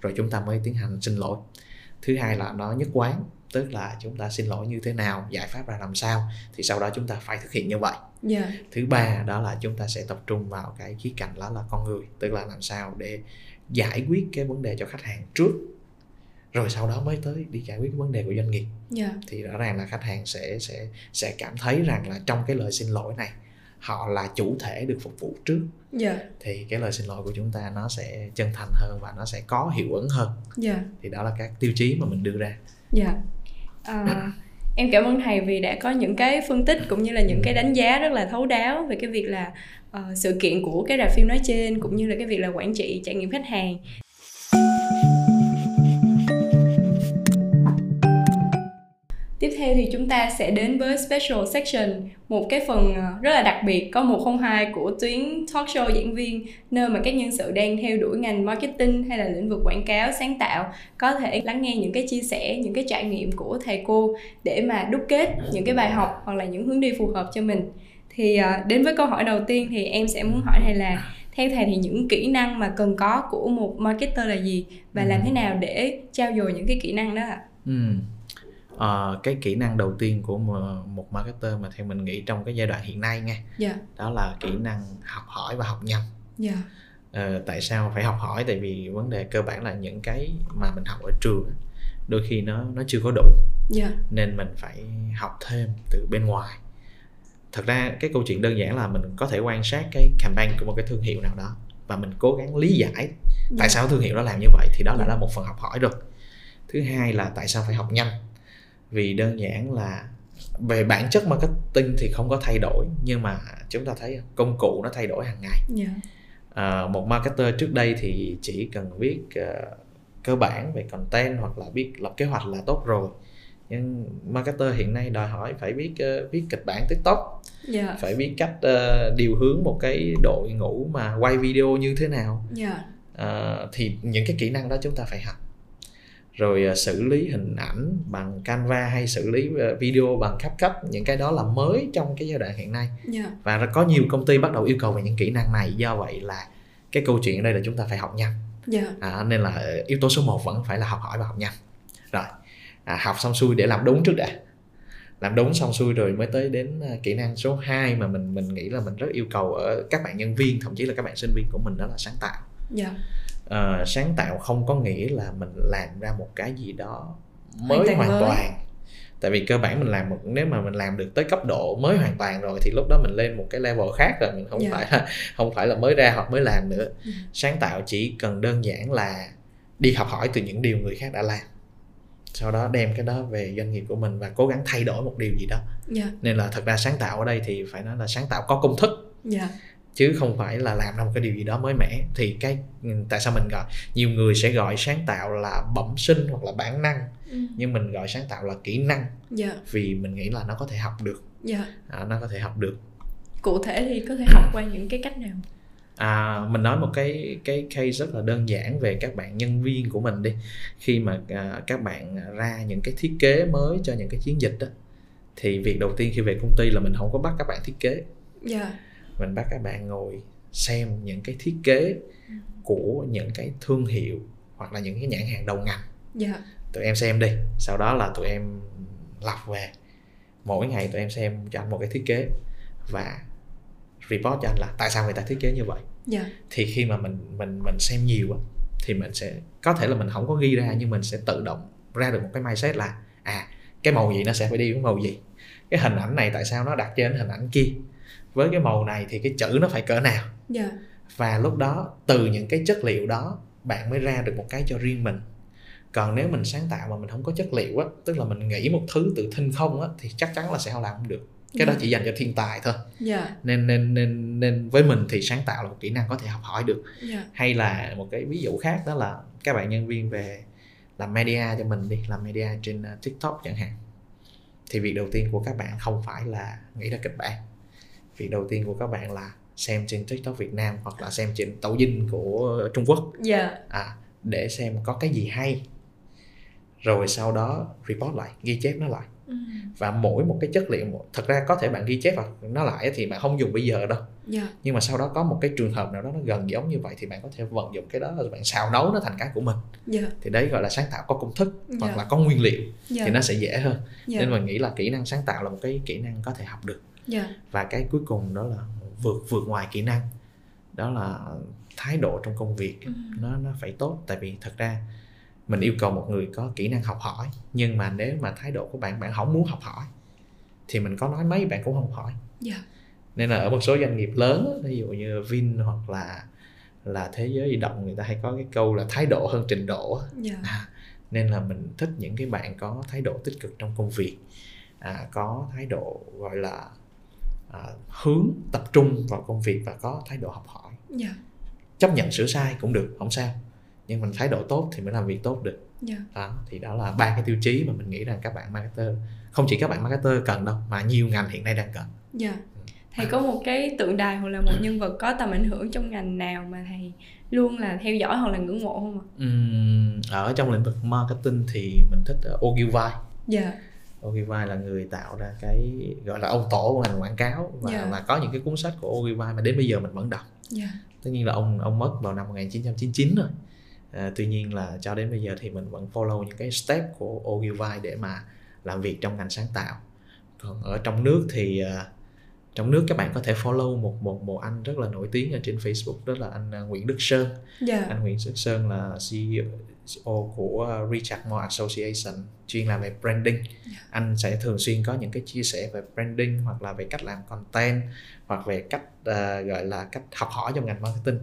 rồi chúng ta mới tiến hành xin lỗi thứ hai là nó nhất quán tức là chúng ta xin lỗi như thế nào giải pháp ra làm sao thì sau đó chúng ta phải thực hiện như vậy Dạ. thứ ba đó là chúng ta sẽ tập trung vào cái khía cạnh đó là con người tức là làm sao để giải quyết cái vấn đề cho khách hàng trước rồi sau đó mới tới đi giải quyết cái vấn đề của doanh nghiệp Dạ. thì rõ ràng là khách hàng sẽ sẽ sẽ cảm thấy rằng là trong cái lời xin lỗi này họ là chủ thể được phục vụ trước Dạ. thì cái lời xin lỗi của chúng ta nó sẽ chân thành hơn và nó sẽ có hiệu ứng hơn Dạ. thì đó là các tiêu chí mà mình đưa ra Dạ. À, em cảm ơn thầy vì đã có những cái phân tích cũng như là những cái đánh giá rất là thấu đáo về cái việc là ờ, sự kiện của cái rạp phim nói trên cũng như là cái việc là quản trị trải nghiệm khách hàng. Tiếp theo thì chúng ta sẽ đến với special section, một cái phần ờ, rất là đặc biệt có 102 của tuyến talk show giảng viên nơi mà các nhân sự đang theo đuổi ngành marketing hay là lĩnh vực quảng cáo sáng tạo có thể lắng nghe những cái chia sẻ, những cái trải nghiệm của thầy cô để mà đúc kết những cái bài học hoặc là những hướng đi phù hợp cho mình. Thì ờ, đến với câu hỏi đầu tiên thì em sẽ muốn hỏi thầy là theo thầy thì những kỹ năng mà cần có của một marketer là gì và làm thế nào để trao dồi những cái kỹ năng đó ạ? Ừ. Ờ, cái kỹ năng đầu tiên của một, marketer mà theo mình nghĩ trong cái giai đoạn hiện nay nha Dạ, đó là kỹ năng học hỏi và học nhanh dạ, Ờ, tại sao phải học hỏi? Tại vì vấn đề cơ bản là những cái mà mình học ở trường đôi khi nó nó chưa có đủ. Dạ, nên mình phải học thêm từ bên ngoài. Thật ra cái câu chuyện đơn giản là mình có thể quan sát cái campaign của một cái thương hiệu nào đó và mình cố gắng lý giải dạ. tại sao thương hiệu đó làm như vậy thì đó là, Dạ. là một phần học hỏi rồi. Thứ hai là tại sao phải học nhanh vì đơn giản là về bản chất marketing thì không có thay đổi nhưng mà chúng ta thấy công cụ nó thay đổi hàng ngày. Dạ, Ờ, một marketer trước đây thì chỉ cần viết ờ, cơ bản về content hoặc là biết lập kế hoạch là tốt rồi. Nhưng marketer hiện nay đòi hỏi phải biết ờ, viết kịch bản tiktok. Dạ, phải biết cách ờ, điều hướng một cái đội ngũ mà quay video như thế nào. Dạ, Ờ, thì những cái kỹ năng đó chúng ta phải học rồi ờ, xử lý hình ảnh bằng Canva hay xử lý ờ, video bằng CapCut những cái đó là mới trong cái giai đoạn hiện nay. Dạ, và có nhiều công ty bắt đầu yêu cầu về những kỹ năng này do vậy là cái câu chuyện ở đây là chúng ta phải học nhanh. Dạ, à, nên là ờ, yếu tố số 1 vẫn phải là học hỏi và học nhanh. Rồi à, học xong xuôi để làm đúng trước đã. Làm đúng xong xuôi rồi mới tới đến ờ, kỹ năng số 2 mà mình mình nghĩ là mình rất yêu cầu ở các bạn nhân viên thậm chí là các bạn sinh viên của mình đó là sáng tạo. Dạ, Ờ, sáng tạo không có nghĩa là mình làm ra một cái gì đó mới Hoàn hoàn toàn. Mới. tại vì cơ bản mình làm một nếu mà mình làm được tới cấp độ mới hoàn toàn rồi thì lúc đó mình lên một cái level khác rồi mình không Dạ. phải là không phải là mới ra hoặc mới làm nữa. Ừ. sáng tạo chỉ cần đơn giản là đi học hỏi từ những điều người khác đã làm. Sau đó đem cái đó về doanh nghiệp của mình và cố gắng thay đổi một điều gì đó. Dạ, nên là thật ra sáng tạo ở đây thì phải nói là sáng tạo có công thức. Dạ, chứ không phải là làm ra một cái điều gì đó mới mẻ. Thì cái ừ, tại sao mình gọi nhiều người sẽ gọi sáng tạo là bẩm sinh hoặc là bản năng. Ừ. nhưng mình gọi sáng tạo là kỹ năng. Dạ. Vì mình nghĩ là nó có thể học được. Dạ. À, nó có thể học được. Cụ thể thì có thể học qua những cái cách nào? À, mình nói một cái cái case rất là đơn giản về các bạn nhân viên của mình đi. Khi mà à, các bạn ra những cái thiết kế mới cho những cái chiến dịch đó thì việc đầu tiên khi về công ty là mình không có bắt các bạn thiết kế. Dạ mình bắt các bạn ngồi xem những cái thiết kế của những cái thương hiệu hoặc là những cái nhãn hàng đầu ngành. Dạ. Tụi em xem đi sau đó là tụi em lọc về. Mỗi ngày tụi em xem cho anh một cái thiết kế và report cho anh là tại sao người ta thiết kế như vậy. Dạ. Thì khi mà mình mình mình xem nhiều á thì mình sẽ có thể là mình không có ghi ra nhưng mình sẽ tự động ra được một cái mindset là à cái màu gì nó sẽ phải đi với màu gì. Cái hình ảnh này tại sao nó đặt trên hình ảnh kia với cái màu này thì cái chữ nó phải cỡ nào? Dạ. Và lúc đó từ những cái chất liệu đó bạn mới ra được một cái cho riêng mình. Còn nếu mình sáng tạo mà mình không có chất liệu á tức là mình nghĩ một thứ từ thinh không á thì chắc chắn là sẽ không làm không được. Cái đó Dạ. chỉ dành cho thiên tài thôi. Dạ. Nên nên nên nên với mình thì sáng tạo là một kỹ năng có thể học hỏi được. Dạ. Hay là một cái ví dụ khác đó là các bạn nhân viên về làm media cho mình đi làm media trên uh, tiktok chẳng hạn. Thì việc đầu tiên của các bạn không phải là nghĩ ra kịch bản việc đầu tiên của các bạn là xem trên tiktok việt nam hoặc là xem trên 抖 dinh của trung quốc. Dạ. À, để xem có cái gì hay. Rồi sau đó report lại ghi chép nó lại. Ừ. và mỗi một cái chất liệu thật ra có thể bạn ghi chép nó lại thì bạn không dùng bây giờ đâu. Dạ. Nhưng mà sau đó có một cái trường hợp nào đó nó gần giống như vậy thì bạn có thể vận dụng cái đó rồi bạn xào nấu nó thành cái của mình. Dạ. Thì đấy gọi là sáng tạo có công thức Dạ. hoặc là có nguyên liệu dạ. thì nó sẽ dễ hơn. Dạ. Nên mình nghĩ là kỹ năng sáng tạo là một cái kỹ năng có thể học được dạ. Và cái cuối cùng đó là vượt vượt ngoài kỹ năng. Đó là thái độ trong công việc. Ừ. nó nó phải tốt. Tại vì thật ra mình yêu cầu một người có kỹ năng học hỏi nhưng mà nếu mà thái độ của bạn bạn không muốn học hỏi thì mình có nói mấy bạn cũng không hỏi. Dạ. Nên là ở một số doanh nghiệp lớn ví dụ như Vin hoặc là là thế giới di động người ta hay có cái câu là thái độ hơn trình độ á. dạ. À, nên là mình thích những cái bạn có thái độ tích cực trong công việc. À, có thái độ gọi là à, hướng tập trung vào công việc và có thái độ học hỏi. Dạ. Chấp nhận sửa sai cũng được không sao. Nhưng mình thái độ tốt thì mới làm việc tốt được. Dạ. Đó thì đó là ba cái tiêu chí mà mình nghĩ rằng các bạn marketer không chỉ các bạn marketer cần đâu mà nhiều ngành hiện nay đang cần. Dạ. Thầy có một cái tượng đài hoặc là một nhân vật có tầm ảnh hưởng trong ngành nào mà thầy luôn là theo dõi hoặc là ngưỡng mộ không ạ? Ừm, ở trong lĩnh vực marketing thì mình thích uh, Ogilvy. Dạ Ogilvy là người tạo ra cái gọi là ông tổ của ngành quảng cáo và, Dạ. và có những cái cuốn sách của Ogilvy mà đến bây giờ mình vẫn đọc. Dạ. Tất nhiên là ông ông mất vào năm 1999 rồi. À, tuy nhiên là cho đến bây giờ thì mình vẫn follow những cái step của Ogilvy để mà làm việc trong ngành sáng tạo. Còn ở trong nước thì à, trong nước các bạn có thể follow một một một anh rất là nổi tiếng ở trên Facebook đó là anh à, Nguyễn Đức Sơn. Dạ. Anh Nguyễn Đức Sơn là CEO của uh, Richard Mille Association chuyên làm về branding. Anh sẽ thường xuyên có những cái chia sẻ về branding hoặc là về cách làm content hoặc về cách uh, gọi là cách học hỏi trong ngành marketing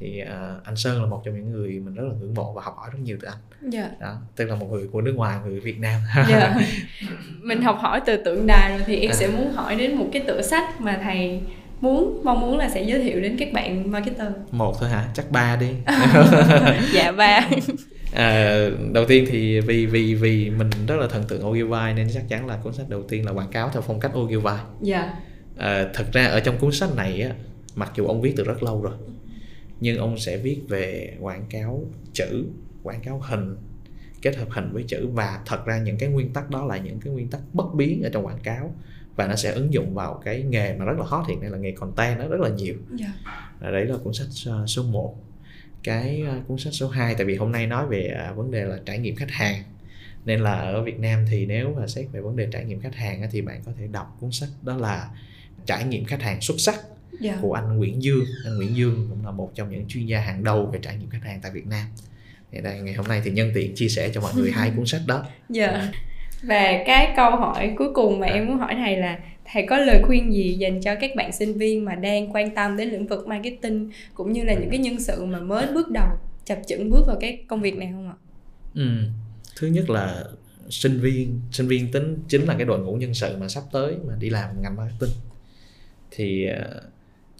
thì uh, anh Sơn là một trong những người mình rất là ngưỡng mộ và học hỏi rất nhiều từ anh. Dạ. Đó tức là một người của nước ngoài người Việt Nam. Dạ. Mình học hỏi từ tượng đài rồi thì em À. sẽ muốn hỏi đến một cái tựa sách mà thầy muốn mong muốn là sẽ giới thiệu đến các bạn marketer. Một thôi hả? Chắc ba đi. Dạ ba. À, đầu tiên thì vì vì vì mình rất là thần tượng Ogilvy nên chắc chắn là cuốn sách đầu tiên là quảng cáo theo phong cách Ogilvy dạ. À, thật ra ở trong cuốn sách này á mặc dù ông viết từ rất lâu rồi nhưng ông sẽ viết về quảng cáo chữ quảng cáo hình kết hợp hình với chữ. Và thật ra những cái nguyên tắc đó là những cái nguyên tắc bất biến ở trong quảng cáo. Và nó sẽ ứng dụng vào cái nghề mà rất là hot hiện nay là nghề content nó rất là nhiều. Dạ. À, đấy là cuốn sách uh, số 1 cái uh, cuốn sách số 2 tại vì hôm nay nói về uh, vấn đề là trải nghiệm khách hàng. Nên là ở Việt Nam thì nếu mà xét về vấn đề trải nghiệm khách hàng thì bạn có thể đọc cuốn sách đó là trải nghiệm khách hàng xuất sắc dạ. Của anh Nguyễn Dương. Anh Nguyễn Dương cũng là một trong những chuyên gia hàng đầu về trải nghiệm khách hàng tại Việt Nam. Thì đây ngày hôm nay thì nhân tiện chia sẻ cho mọi người hai cuốn sách đó. Dạ. Và cái câu hỏi cuối cùng mà em muốn hỏi thầy là thầy có lời khuyên gì dành cho các bạn sinh viên mà đang quan tâm đến lĩnh vực marketing cũng như là những cái nhân sự mà mới bước đầu chập chững bước vào cái công việc này không ạ? Ừ. Thứ nhất là sinh viên, sinh viên tính chính là cái đội ngũ nhân sự mà sắp tới mà đi làm ngành marketing. Thì ờ,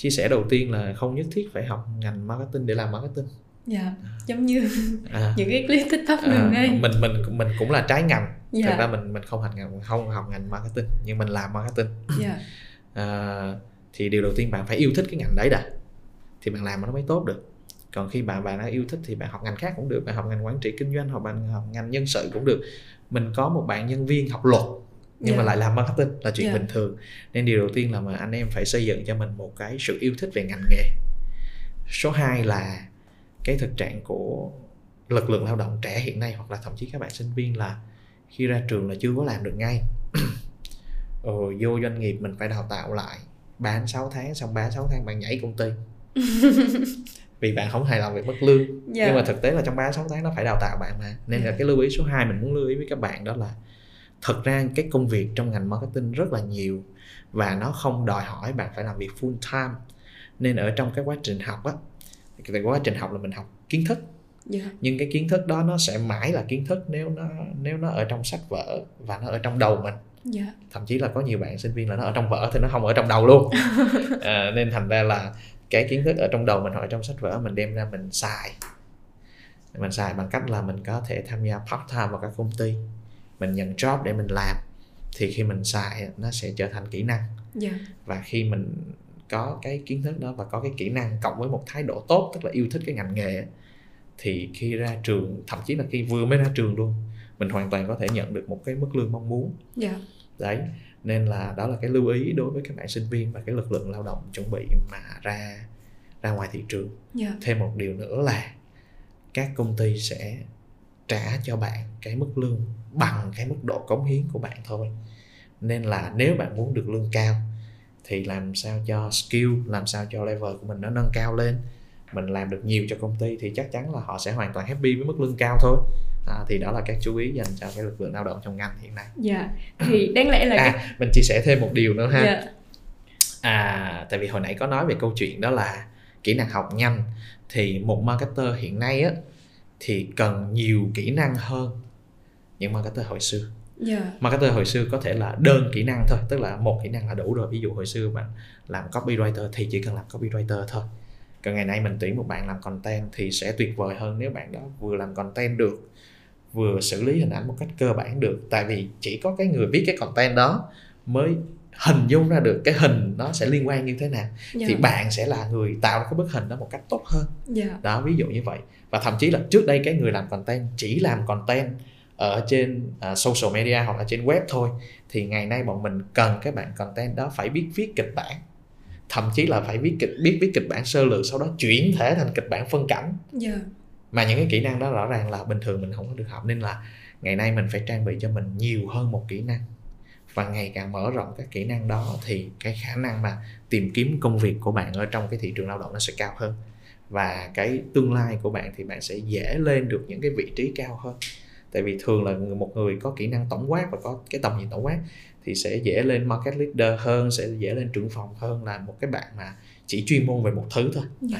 chia sẻ đầu tiên là không nhất thiết phải học ngành marketing để làm marketing. Dạ giống như à, những cái clip tiktok à, gần đây mình mình mình cũng là trái ngành. Dạ. thật ra mình mình không học ngành không học ngành marketing nhưng mình làm marketing. Dạ. À, thì điều đầu tiên bạn phải yêu thích cái ngành đấy đã thì bạn làm nó mới tốt được. Còn khi bạn bạn đã yêu thích thì bạn học ngành khác cũng được bạn học ngành quản trị kinh doanh hoặc bạn học ngành nhân sự cũng được. Mình có một bạn nhân viên học luật nhưng mà Dạ. lại làm marketing là chuyện Dạ. bình thường nên điều đầu tiên là mà anh em phải xây dựng cho mình một cái sự yêu thích về ngành nghề số 2 là cái thực trạng của lực lượng lao động trẻ hiện nay hoặc là thậm chí các bạn sinh viên là khi ra trường là chưa có làm được ngay ờ, vô doanh nghiệp mình phải đào tạo lại 3 đến 6 tháng xong 3 6 tháng bạn nhảy công ty vì bạn không hài lòng về mức lương Dạ. nhưng mà thực tế là trong 3 6 tháng nó phải đào tạo bạn mà nên là Dạ. cái lưu ý số 2 mình muốn lưu ý với các bạn đó là thật ra cái công việc trong ngành marketing rất là nhiều và nó không đòi hỏi bạn phải làm việc full time. Nên ở trong cái quá trình học á cái quá trình học là mình học kiến thức. Dạ. Nhưng cái kiến thức đó nó sẽ mãi là kiến thức nếu nó nếu nó ở trong sách vở và nó ở trong đầu mình. Dạ. Thậm chí là có nhiều bạn sinh viên là nó ở trong vở thì nó không ở trong đầu luôn. À, nên thành ra là cái kiến thức ở trong đầu mình hoặc ở trong sách vở mình đem ra mình xài. Mình xài bằng cách là mình có thể tham gia part time vào các công ty mình nhận job để mình làm thì khi mình xài nó sẽ trở thành kỹ năng. Dạ. Và khi mình có cái kiến thức đó và có cái kỹ năng cộng với một thái độ tốt tức là yêu thích cái ngành nghề thì khi ra trường thậm chí là khi vừa mới ra trường luôn mình hoàn toàn có thể nhận được một cái mức lương mong muốn. Dạ. Đấy nên là đó là cái lưu ý đối với các bạn sinh viên và cái lực lượng lao động chuẩn bị mà ra ra ngoài thị trường. Dạ. Thêm một điều nữa là các công ty sẽ trả cho bạn cái mức lương bằng cái mức độ cống hiến của bạn thôi. Nên là nếu bạn muốn được lương cao thì làm sao cho skill làm sao cho level của mình nó nâng cao lên. Mình làm được nhiều cho công ty thì chắc chắn là họ sẽ hoàn toàn happy với mức lương cao thôi. À, thì đó là các chú ý dành cho cái lực lượng lao động trong ngành hiện nay. Dạ thì đáng lẽ là cái à mình chia sẻ thêm một điều nữa ha. Dạ. À tại vì hồi nãy có nói về câu chuyện đó là kỹ năng học nhanh thì một marketer hiện nay á thì cần nhiều kỹ năng hơn những marketer hồi xưa. Dạ. Marketer hồi xưa có thể là đơn kỹ năng thôi tức là một kỹ năng là đủ rồi. Ví dụ hồi xưa bạn làm copywriter thì chỉ cần làm copywriter thôi. Còn ngày nay mình tuyển một bạn làm content thì sẽ tuyệt vời hơn nếu bạn đó vừa làm content được vừa xử lý hình ảnh một cách cơ bản được. Tại vì chỉ có cái người viết cái content đó mới hình dung ra được cái hình nó sẽ liên quan như thế nào. Dạ. Thì bạn sẽ là người tạo ra cái bức hình đó một cách tốt hơn. Dạ. Đó ví dụ như vậy. Và thậm chí là trước đây cái người làm content chỉ làm content ở trên à, social media hoặc là trên web thôi thì ngày nay bọn mình cần cái bạn content đó phải biết viết kịch bản. Thậm chí là phải viết kịch biết viết kịch bản sơ lược sau đó chuyển thể thành kịch bản phân cảnh. Dạ. Mà những cái kỹ năng đó rõ ràng là bình thường mình không có được học nên là ngày nay mình phải trang bị cho mình nhiều hơn một kỹ năng. Và ngày càng mở rộng các kỹ năng đó thì cái khả năng mà tìm kiếm công việc của bạn ở trong cái thị trường lao động nó sẽ cao hơn. Và cái tương lai của bạn thì bạn sẽ dễ lên được những cái vị trí cao hơn tại vì thường là một người có kỹ năng tổng quát và có cái tầm nhìn tổng quát thì sẽ dễ lên market leader hơn sẽ dễ lên trưởng phòng hơn là một cái bạn mà chỉ chuyên môn về một thứ thôi Dạ.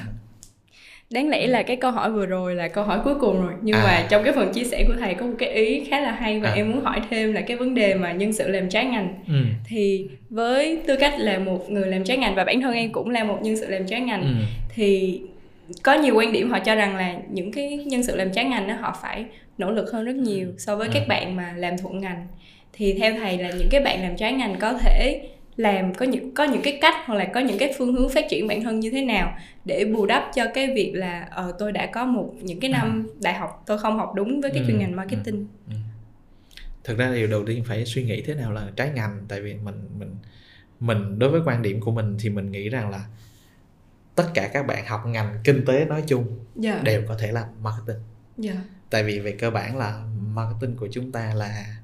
đáng lẽ là cái câu hỏi vừa rồi là câu hỏi cuối cùng rồi nhưng À. mà trong cái phần chia sẻ của thầy có một cái ý khá là hay và À. em muốn hỏi thêm là cái vấn đề mà nhân sự làm trái ngành ừ. thì với tư cách là một người làm trái ngành và bản thân em cũng là một nhân sự làm trái ngành Ừ. thì có nhiều quan điểm họ cho rằng là những cái nhân sự làm trái ngành đó họ phải nỗ lực hơn rất nhiều so với Ừ. các bạn mà làm thuận ngành. Thì theo thầy là những cái bạn làm trái ngành có thể làm có những có những cái cách hoặc là có những cái phương hướng phát triển bản thân như thế nào để bù đắp cho cái việc là ờ tôi đã có một những cái năm đại học tôi không học đúng với cái Ừ. chuyên ngành marketing. Thực ra điều đầu tiên phải suy nghĩ thế nào là trái ngành tại vì mình mình mình đối với quan điểm của mình thì mình nghĩ rằng là tất cả các bạn học ngành kinh tế nói chung dạ. đều có thể làm marketing. Dạ. Tại vì về cơ bản là marketing của chúng ta là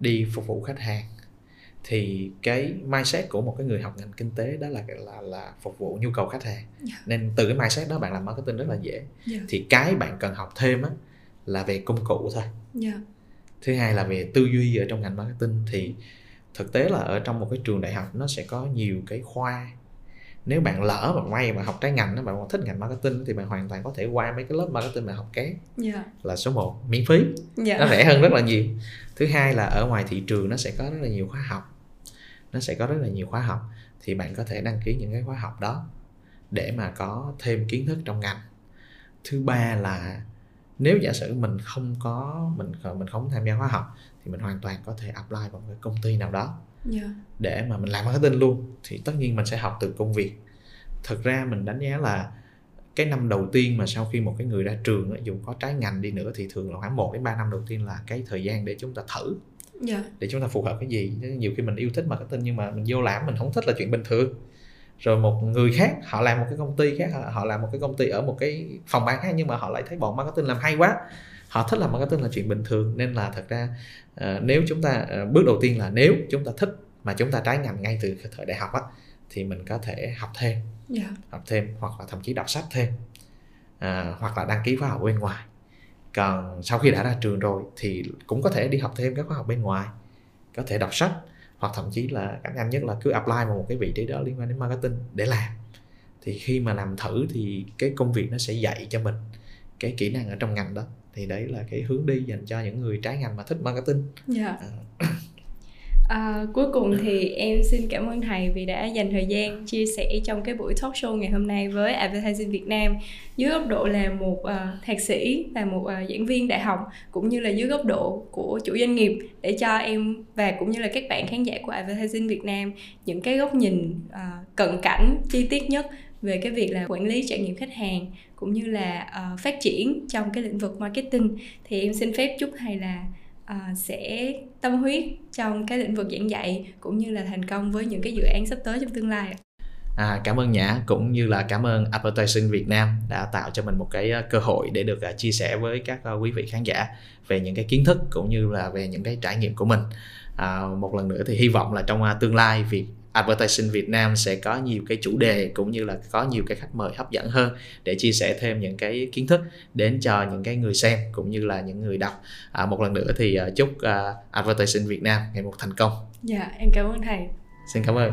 đi phục vụ khách hàng. Thì cái mindset của một cái người học ngành kinh tế đó là là là phục vụ nhu cầu khách hàng. Dạ. nên từ cái mindset đó bạn làm marketing rất là dễ. Dạ. Thì cái bạn cần học thêm á là về công cụ thôi. Dạ. Thứ hai là về tư duy ở trong ngành marketing. Thì thực tế là ở trong một cái trường đại học nó sẽ có nhiều cái khoa nếu bạn lỡ mà may mà học trái ngành đó, bạn còn thích ngành marketing thì bạn hoàn toàn có thể qua mấy cái lớp marketing mà học ké dạ. Là số 1 miễn phí. Nó dạ rẻ hơn rất là nhiều. Thứ hai là ở ngoài thị trường nó sẽ có rất là nhiều khóa học. Nó sẽ có rất là nhiều khóa học. Thì bạn có thể đăng ký những cái khóa học đó để mà có thêm kiến thức trong ngành. Thứ ba là nếu giả sử mình không có mình mình không tham gia khóa học thì mình hoàn toàn có thể apply vào một cái công ty nào đó yeah. để mà mình làm marketing luôn thì tất nhiên mình sẽ học từ công việc. Thực ra mình đánh giá là cái năm đầu tiên mà sau khi một cái người ra trường dù có trái ngành đi nữa thì thường là khoảng 1 đến 3 năm đầu tiên là cái thời gian để chúng ta thử. Yeah. Để chúng ta phù hợp cái gì. Nhiều khi mình yêu thích marketing nhưng mà mình vô làm mình không thích là chuyện bình thường. Rồi một người khác họ làm một cái công ty khác họ làm một cái công ty ở một cái phòng ban khác nhưng mà họ lại thấy bọn marketing làm hay quá họ thích làm marketing là chuyện bình thường nên là thật ra uh, nếu chúng ta uh, bước đầu tiên là nếu chúng ta thích mà chúng ta trái ngành ngay từ thời đại học á thì mình có thể học thêm yeah. Dạ. học thêm hoặc là thậm chí đọc sách thêm à, hoặc là đăng ký khóa học bên ngoài còn sau khi đã ra trường rồi thì cũng có thể đi học thêm các khóa học bên ngoài có thể đọc sách hoặc thậm chí là cách nhanh nhất là cứ apply vào một cái vị trí đó liên quan đến marketing để làm thì khi mà làm thử thì cái công việc nó sẽ dạy cho mình cái kỹ năng ở trong ngành đó thì đấy là cái hướng đi dành cho những người trái ngành mà thích marketing yeah. Dạ. à, À, cuối cùng thì em xin cảm ơn thầy vì đã dành thời gian chia sẻ trong cái buổi talk show ngày hôm nay với Advertising Việt Nam dưới góc độ là một uh, thạc sĩ và một uh, giảng viên đại học cũng như là dưới góc độ của chủ doanh nghiệp để cho em và cũng như là các bạn khán giả của Advertising Việt Nam những cái góc nhìn uh, cận cảnh chi tiết nhất về cái việc là quản lý trải nghiệm khách hàng cũng như là uh, phát triển trong cái lĩnh vực marketing thì em xin phép chúc thầy là uh, sẽ tâm huyết trong cái lĩnh vực giảng dạy cũng như là thành công với những cái dự án sắp tới trong tương lai À, cảm ơn Nhã cũng như là cảm ơn Advertising Việt Nam đã tạo cho mình một cái ờ, cơ hội để được chia sẻ với các quý vị khán giả về những cái kiến thức cũng như là về những cái trải nghiệm của mình. À, một lần nữa thì hy vọng là trong tương lai việc Advertising Việt Nam sẽ có nhiều cái chủ đề cũng như là có nhiều cái khách mời hấp dẫn hơn để chia sẻ thêm những cái kiến thức đến cho những cái người xem cũng như là những người đọc. À, một lần nữa thì uh, chúc uh, Advertising Việt Nam ngày một thành công. Dạ, em cảm ơn thầy. Xin cảm ơn.